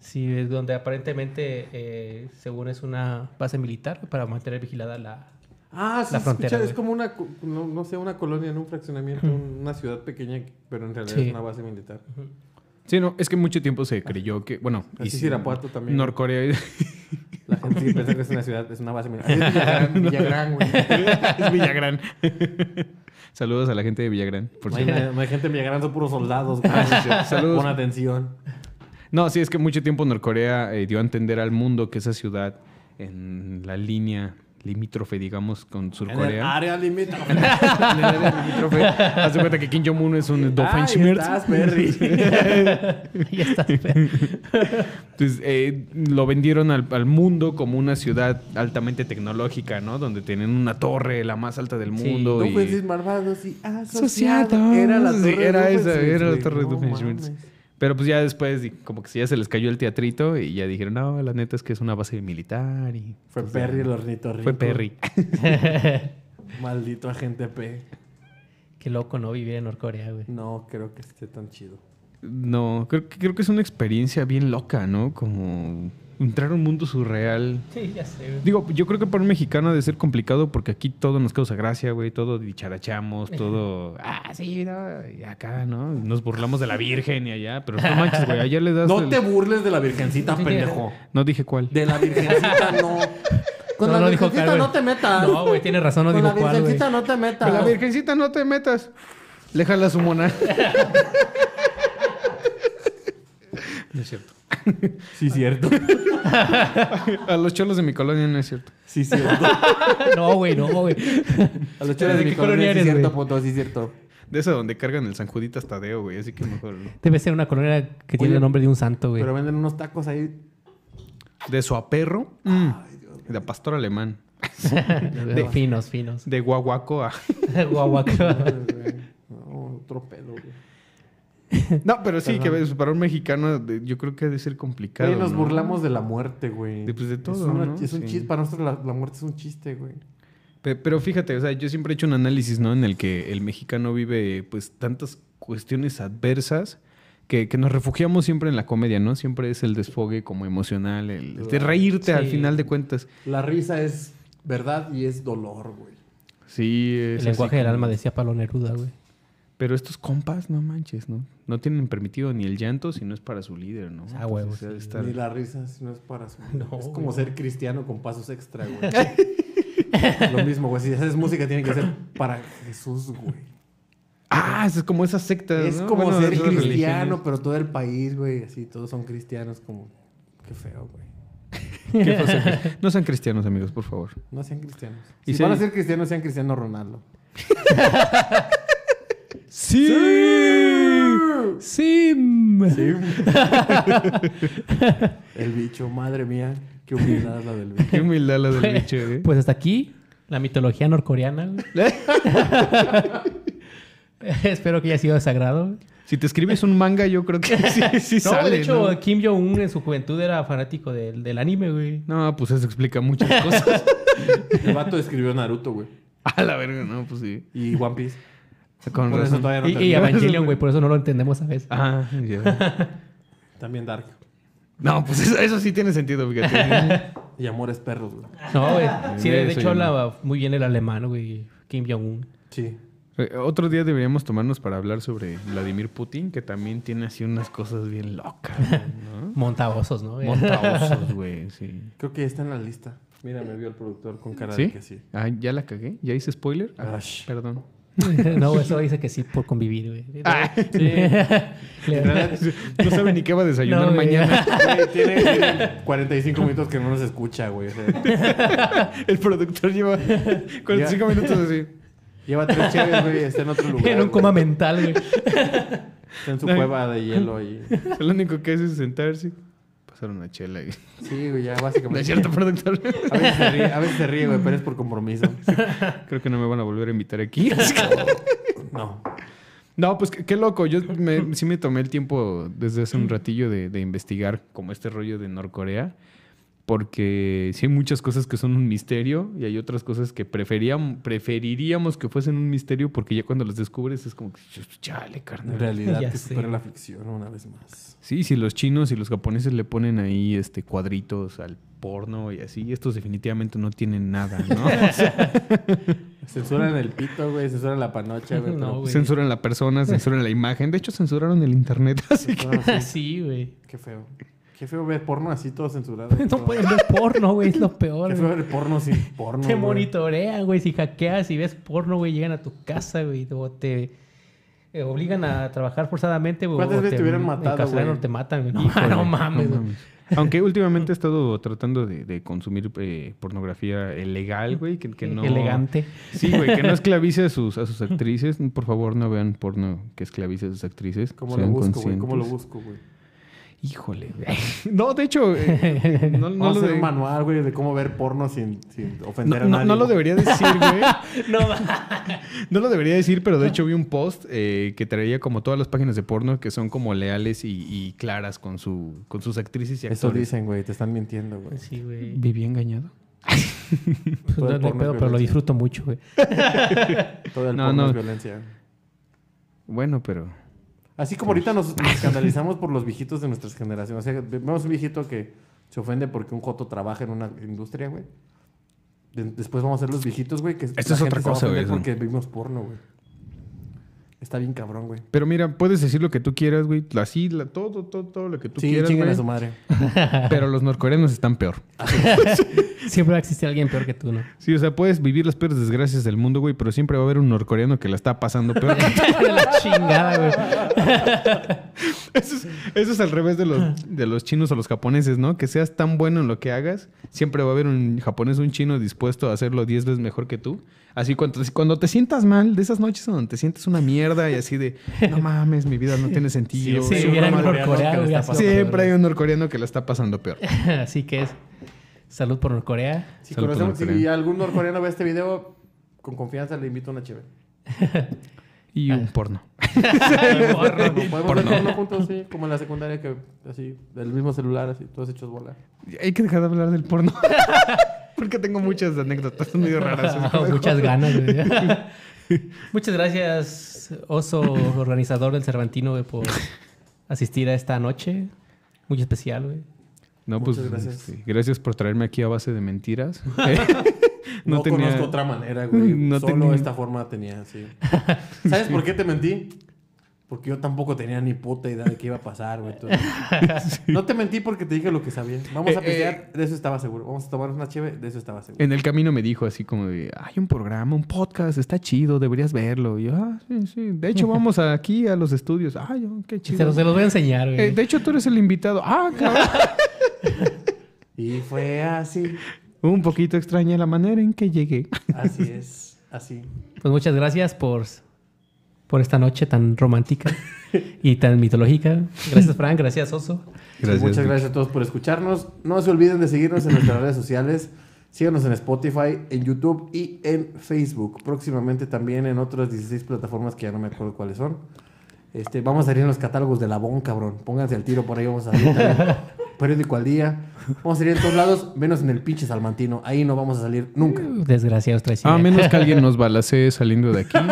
Sí, es donde aparentemente, eh, según es una base militar para mantener vigilada la... Ah, sí, La frontera, escucha, es como una, no, no sé, una colonia en un fraccionamiento, una ciudad pequeña, pero en realidad Sí. es una base militar. Sí, no, es que mucho tiempo se creyó que, bueno, Así Irapuato también. Norcorea La gente sí piensa que es una ciudad, es una base militar. Es Villagrán, güey. es Villagrán. Saludos a la gente de Villagrán, por No hay, no hay gente en Villagrán, son puros soldados. güey. Saludos. Pon atención. No, sí, es que mucho tiempo Norcorea eh, dio a entender al mundo que esa ciudad en la línea limítrofe, digamos, con En el Surcorea. área limítrofe. En el área limítrofe. Haz de cuenta que Kim Jong-un es un Ahí Doofenshmirtz. estás, Perry. ya está. Fer. Entonces, eh, lo vendieron al, al mundo como una ciudad altamente tecnológica, ¿no? Donde tienen una torre, la más alta del Sí. mundo. y... Doofenshmirtz malvados y asociados. Era la torre Sí, de era esa, Doofenshmirtz, era la torre de No Doofenshmirtz. mames. Pero pues ya después, como que ya se les cayó el teatrito y ya dijeron, no, la neta es que es una base militar y... Fue Perry el ornitorrinco. Fue Perry. Maldito agente P. Qué loco, ¿no? Vivir en Norcorea, güey. No creo que esté tan chido. No, creo, que- creo que es una experiencia bien loca, ¿no? Como entrar a un mundo surreal. Sí, ya sé, güey. Digo, yo creo que para un mexicano ha de ser complicado porque aquí todo nos causa gracia, güey. Todo dicharachamos, todo... Ah, sí, no, y acá, ¿no? Nos burlamos de la Virgen y allá. Pero no manches, güey. Allá le das... No el- te burles de la virgencita, pendejo. No dije cuál. De la virgencita no. Con No, la no dijo virgencita cuál, no te metas. No, güey, tiene razón, no Con dijo la cuál, güey. virgencita no te metas. Con la virgencita no te metas. Le jala su mona. no es cierto. Sí, cierto. A los cholos de mi colonia no es cierto. Sí, cierto. No, güey, no, güey. A los chavos ¿De de mi qué colonia colonia sí, eres, cierto, sí, cierto. De esa donde cargan el San Juditas Tadeo, güey. Así que mejor. Debe ser una colonia que tiene Oye, el nombre de un santo, güey. Pero venden unos tacos ahí. De su aperro. mm, de pastor alemán. De finos, finos. De guaguacoa. Guaguaca. No, otro pedo, güey. No, pero sí, que ves, para un mexicano de- yo creo que debe ser complicado. Güey, nos ¿no? burlamos de la muerte, güey. De, pues, de todo, Es, una- ¿no? es un Sí. chiste. Para nosotros la, la muerte es un chiste, güey. Pe- Pero fíjate, o sea, yo siempre he hecho un análisis, ¿no? En el que el mexicano vive, pues, tantas cuestiones adversas que, que nos refugiamos siempre en la comedia, ¿no? Siempre es el desfogue como emocional, el, el de reírte al final de cuentas. La risa es verdad y es dolor, güey. Sí, es El lenguaje del como- alma decía Pablo Neruda, güey. Pero estos compas, no manches, ¿no? No tienen permitido ni el llanto si no es para su líder, ¿no? Ah, sí. estar- Ni la risa si no es para su... No, es como güey. ser cristiano con pasos extra, güey. Lo mismo, güey. Si haces música tiene que ser para Jesús, güey. Ah, es como esa secta, Es ¿no? como Bueno, ser cristiano, religiones. pero todo el país, güey, así, todos son cristianos, como... Qué feo, güey. Qué feo. No sean cristianos, amigos, por favor. No sean cristianos. Y Si si van a ser cristianos, sean cristiano Ronaldo. ¡Sí! ¡Sim! Sí. el bicho, madre mía. Qué humildad la del bicho. Qué humildad la del bicho, ¿eh? Pues hasta aquí, la mitología norcoreana, güey. Espero que haya sido de sagrado. güey. Si te escribes un manga, yo creo que sí, sí No, sale, de hecho, ¿no? Kim Jong-un en su juventud era fanático del, del anime, güey. No, pues eso explica muchas cosas. El vato escribió Naruto, güey. A la verga, no, pues sí. Y One Piece. Con Por eso razón. todavía no Y, y. Evangelion, güey, por eso no lo entendemos a veces. Ah. También Dark. No, pues eso, eso sí tiene sentido, fíjate. Y Amores Perros, güey. No, güey. Sí, de, hecho hablaba muy bien el alemán, güey. Kim Jong-un. Sí. Eh, Otro día deberíamos tomarnos para hablar sobre Vladimir Putin, que también tiene así unas cosas bien locas, ¿no? Montaosos, ¿no? Montaosos, güey, sí. Creo que ya está en la lista. Mira, me vio el productor con cara ¿Sí? de que sí. Ah, ¿ya la cagué? ¿Ya hice spoiler? Ah, perdón. no, eso dice que sí por convivir, güey. Ah, Sí. Le- No sabe ni qué va a desayunar No, mañana. Güey, tiene, tiene 45 minutos que no nos escucha, güey. O sea, El productor lleva 45 minutos así. lleva tres cheves, güey. Está en otro lugar. en un güey. coma mental, güey. Está en su cueva de hielo ahí. Lo único que hace es sentarse, una chela y... Sí, güey, ya básicamente. es cierto, productor. A veces se ríe, a veces se ríe, güey, pero es por compromiso. Creo que no me van a volver a invitar aquí. No. No, pues qué, qué loco. Yo me- sí me tomé el tiempo desde hace un ratillo de, de investigar como este rollo de Norcorea. Porque sí hay muchas cosas que son un misterio y hay otras cosas que preferíamos, preferiríamos que fuesen un misterio porque ya cuando las descubres es como que chale, En carnal. realidad Ya que sé. supera la ficción una vez más. Sí, si los chinos y los japoneses le ponen ahí este cuadritos al porno y así, estos definitivamente no tienen nada, ¿no? O sea, Censuran el pito, güey. Censuran la panocha, güey. No, pero- güey. censuran la persona, censuran la imagen. De hecho, censuraron el internet, así que... Sí, güey. Qué feo. Qué feo ver porno así todo censurado. No todo. pueden ver porno, güey. Es lo peor, Qué feo güey. ver porno sin porno. Te güey. monitorean, güey. Si hackeas y ves porno, güey, llegan a tu casa, güey. O te eh, obligan a trabajar forzadamente, güey. ¿Cuántas o veces te hubieran matado, güey? o te matan, güey. No, Híjole, no mames, no güey. mames. Aunque últimamente he estado tratando de, de consumir eh, pornografía legal, güey, que, que no... Elegante. Sí, güey, que no esclavice a sus, a sus actrices. Por favor, no vean porno que esclavice a sus actrices. ¿Cómo lo Sean busco, güey? ¿Cómo lo conscientes. busco, güey? Híjole, güey. No, de hecho, eh, no, no Vamos lo a hacer de- un manual, güey, de cómo ver porno sin, sin ofender no, a no- nadie. no lo güey. debería decir, güey. No, No lo debería decir, pero de hecho vi un post eh, que traía como todas las páginas de porno que son como leales y, y claras con, su, con sus actrices y Eso actores. dicen, güey, te están mintiendo, güey. sí, güey. Viví engañado. Pues Todo no, el no hay porno es pedo, pero lo disfruto mucho, güey. Todo el No, porno no. es violencia. Bueno, pero... Así como ahorita nos, nos escandalizamos por los viejitos de nuestras generaciones. O sea, vemos un viejito que se ofende porque un joto trabaja en una industria, güey. De- después vamos a ser los viejitos, güey, que Esto la es gente otra se va a cosa, ofender güey, porque vimos porno, güey. Está bien cabrón, güey. Pero mira, puedes decir lo que tú quieras, güey. Así, la- todo, todo, todo lo que tú Sí, quieras, güey. a su madre. Pero los norcoreanos están peor. Siempre va a existir alguien peor que tú, ¿no? Sí, o sea, puedes vivir las peores desgracias del mundo, güey, pero siempre va a haber un norcoreano que la está pasando peor. De la chingada, güey. eso, es, eso es al revés de los, de los chinos o los japoneses, ¿no? Que seas tan bueno en lo que hagas, siempre va a haber un japonés o un chino dispuesto a hacerlo 10 veces mejor que tú. Así cuando, cuando te sientas mal, de esas noches donde te sientes una mierda y así de, no mames, mi vida no tiene sentido. Sí, un era norcoreano. Siempre hay un norcoreano que la está pasando peor. Así que es. Salud por Norcorea. Si, Salud por conocemos, si Norcorea. algún norcoreano ve este video, con confianza le invito a una chévere. Y un porno. Porno. Podemos porno juntos, sí, como en la secundaria, que así, del mismo celular, así, todos hechos bola. Hay que dejar de hablar del porno. Porque tengo muchas anécdotas medio raras. Ah, Muchas ganas. Muchas gracias, oso organizador del Cervantino, güey, por asistir a esta noche. Muy especial, güey. No, pues gracias. este, gracias por traerme aquí a base de mentiras. No, no, tenía... conozco otra manera, güey. No Solo tenía- esta forma tenía, sí. ¿Sabes por qué te mentí? Porque yo tampoco tenía ni puta idea de qué iba a pasar, güey. No te mentí porque te dije lo que sabía. Vamos a Eh, pistear, de eso estaba seguro. Vamos a tomar una chévere, de eso estaba seguro. En el camino me dijo así como de, hay un programa, un podcast, está chido, deberías verlo. Y yo, ah, sí, sí. De hecho, vamos aquí a los estudios. Ay, oh, qué Se chido. los, se los voy a enseñar, güey. Eh, de hecho, tú eres el invitado. Ah, cabrón. Y fue así. un poquito extraña la manera en que llegué. Así es. Así. Pues muchas gracias por, por esta noche tan romántica y tan mitológica. Gracias, Frank. Gracias, Oso. Muchas gracias a todos por escucharnos. No se olviden de seguirnos en nuestras redes sociales. Síganos en Spotify, en YouTube y en Facebook. Próximamente también en otras 16 plataformas que ya no me acuerdo cuáles son. Este, vamos a salir en los catálogos de Labón, cabrón. Pónganse al tiro por ahí, vamos a salir también. Periódico al día. Vamos a salir en todos lados, menos en el pinche Salmantino. Ahí no vamos a salir nunca. Desgraciados, traicioneros. A menos que alguien nos balacee saliendo de aquí.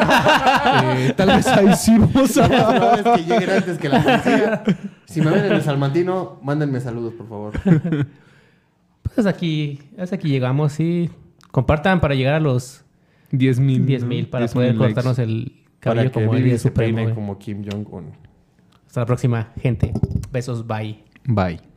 Eh, tal vez ahí sí vamos a... que lleguen antes que la policía. Si me ven en el Salmantino, mándenme saludos, por favor. Pues hasta aquí, hasta aquí llegamos, sí. Compartan para llegar a los 10 mil. 10 mil para poder cortarnos el Para que como el Vivi líder se peine como Kim Jong-un. Hasta la próxima, gente. Besos, bye. Bye.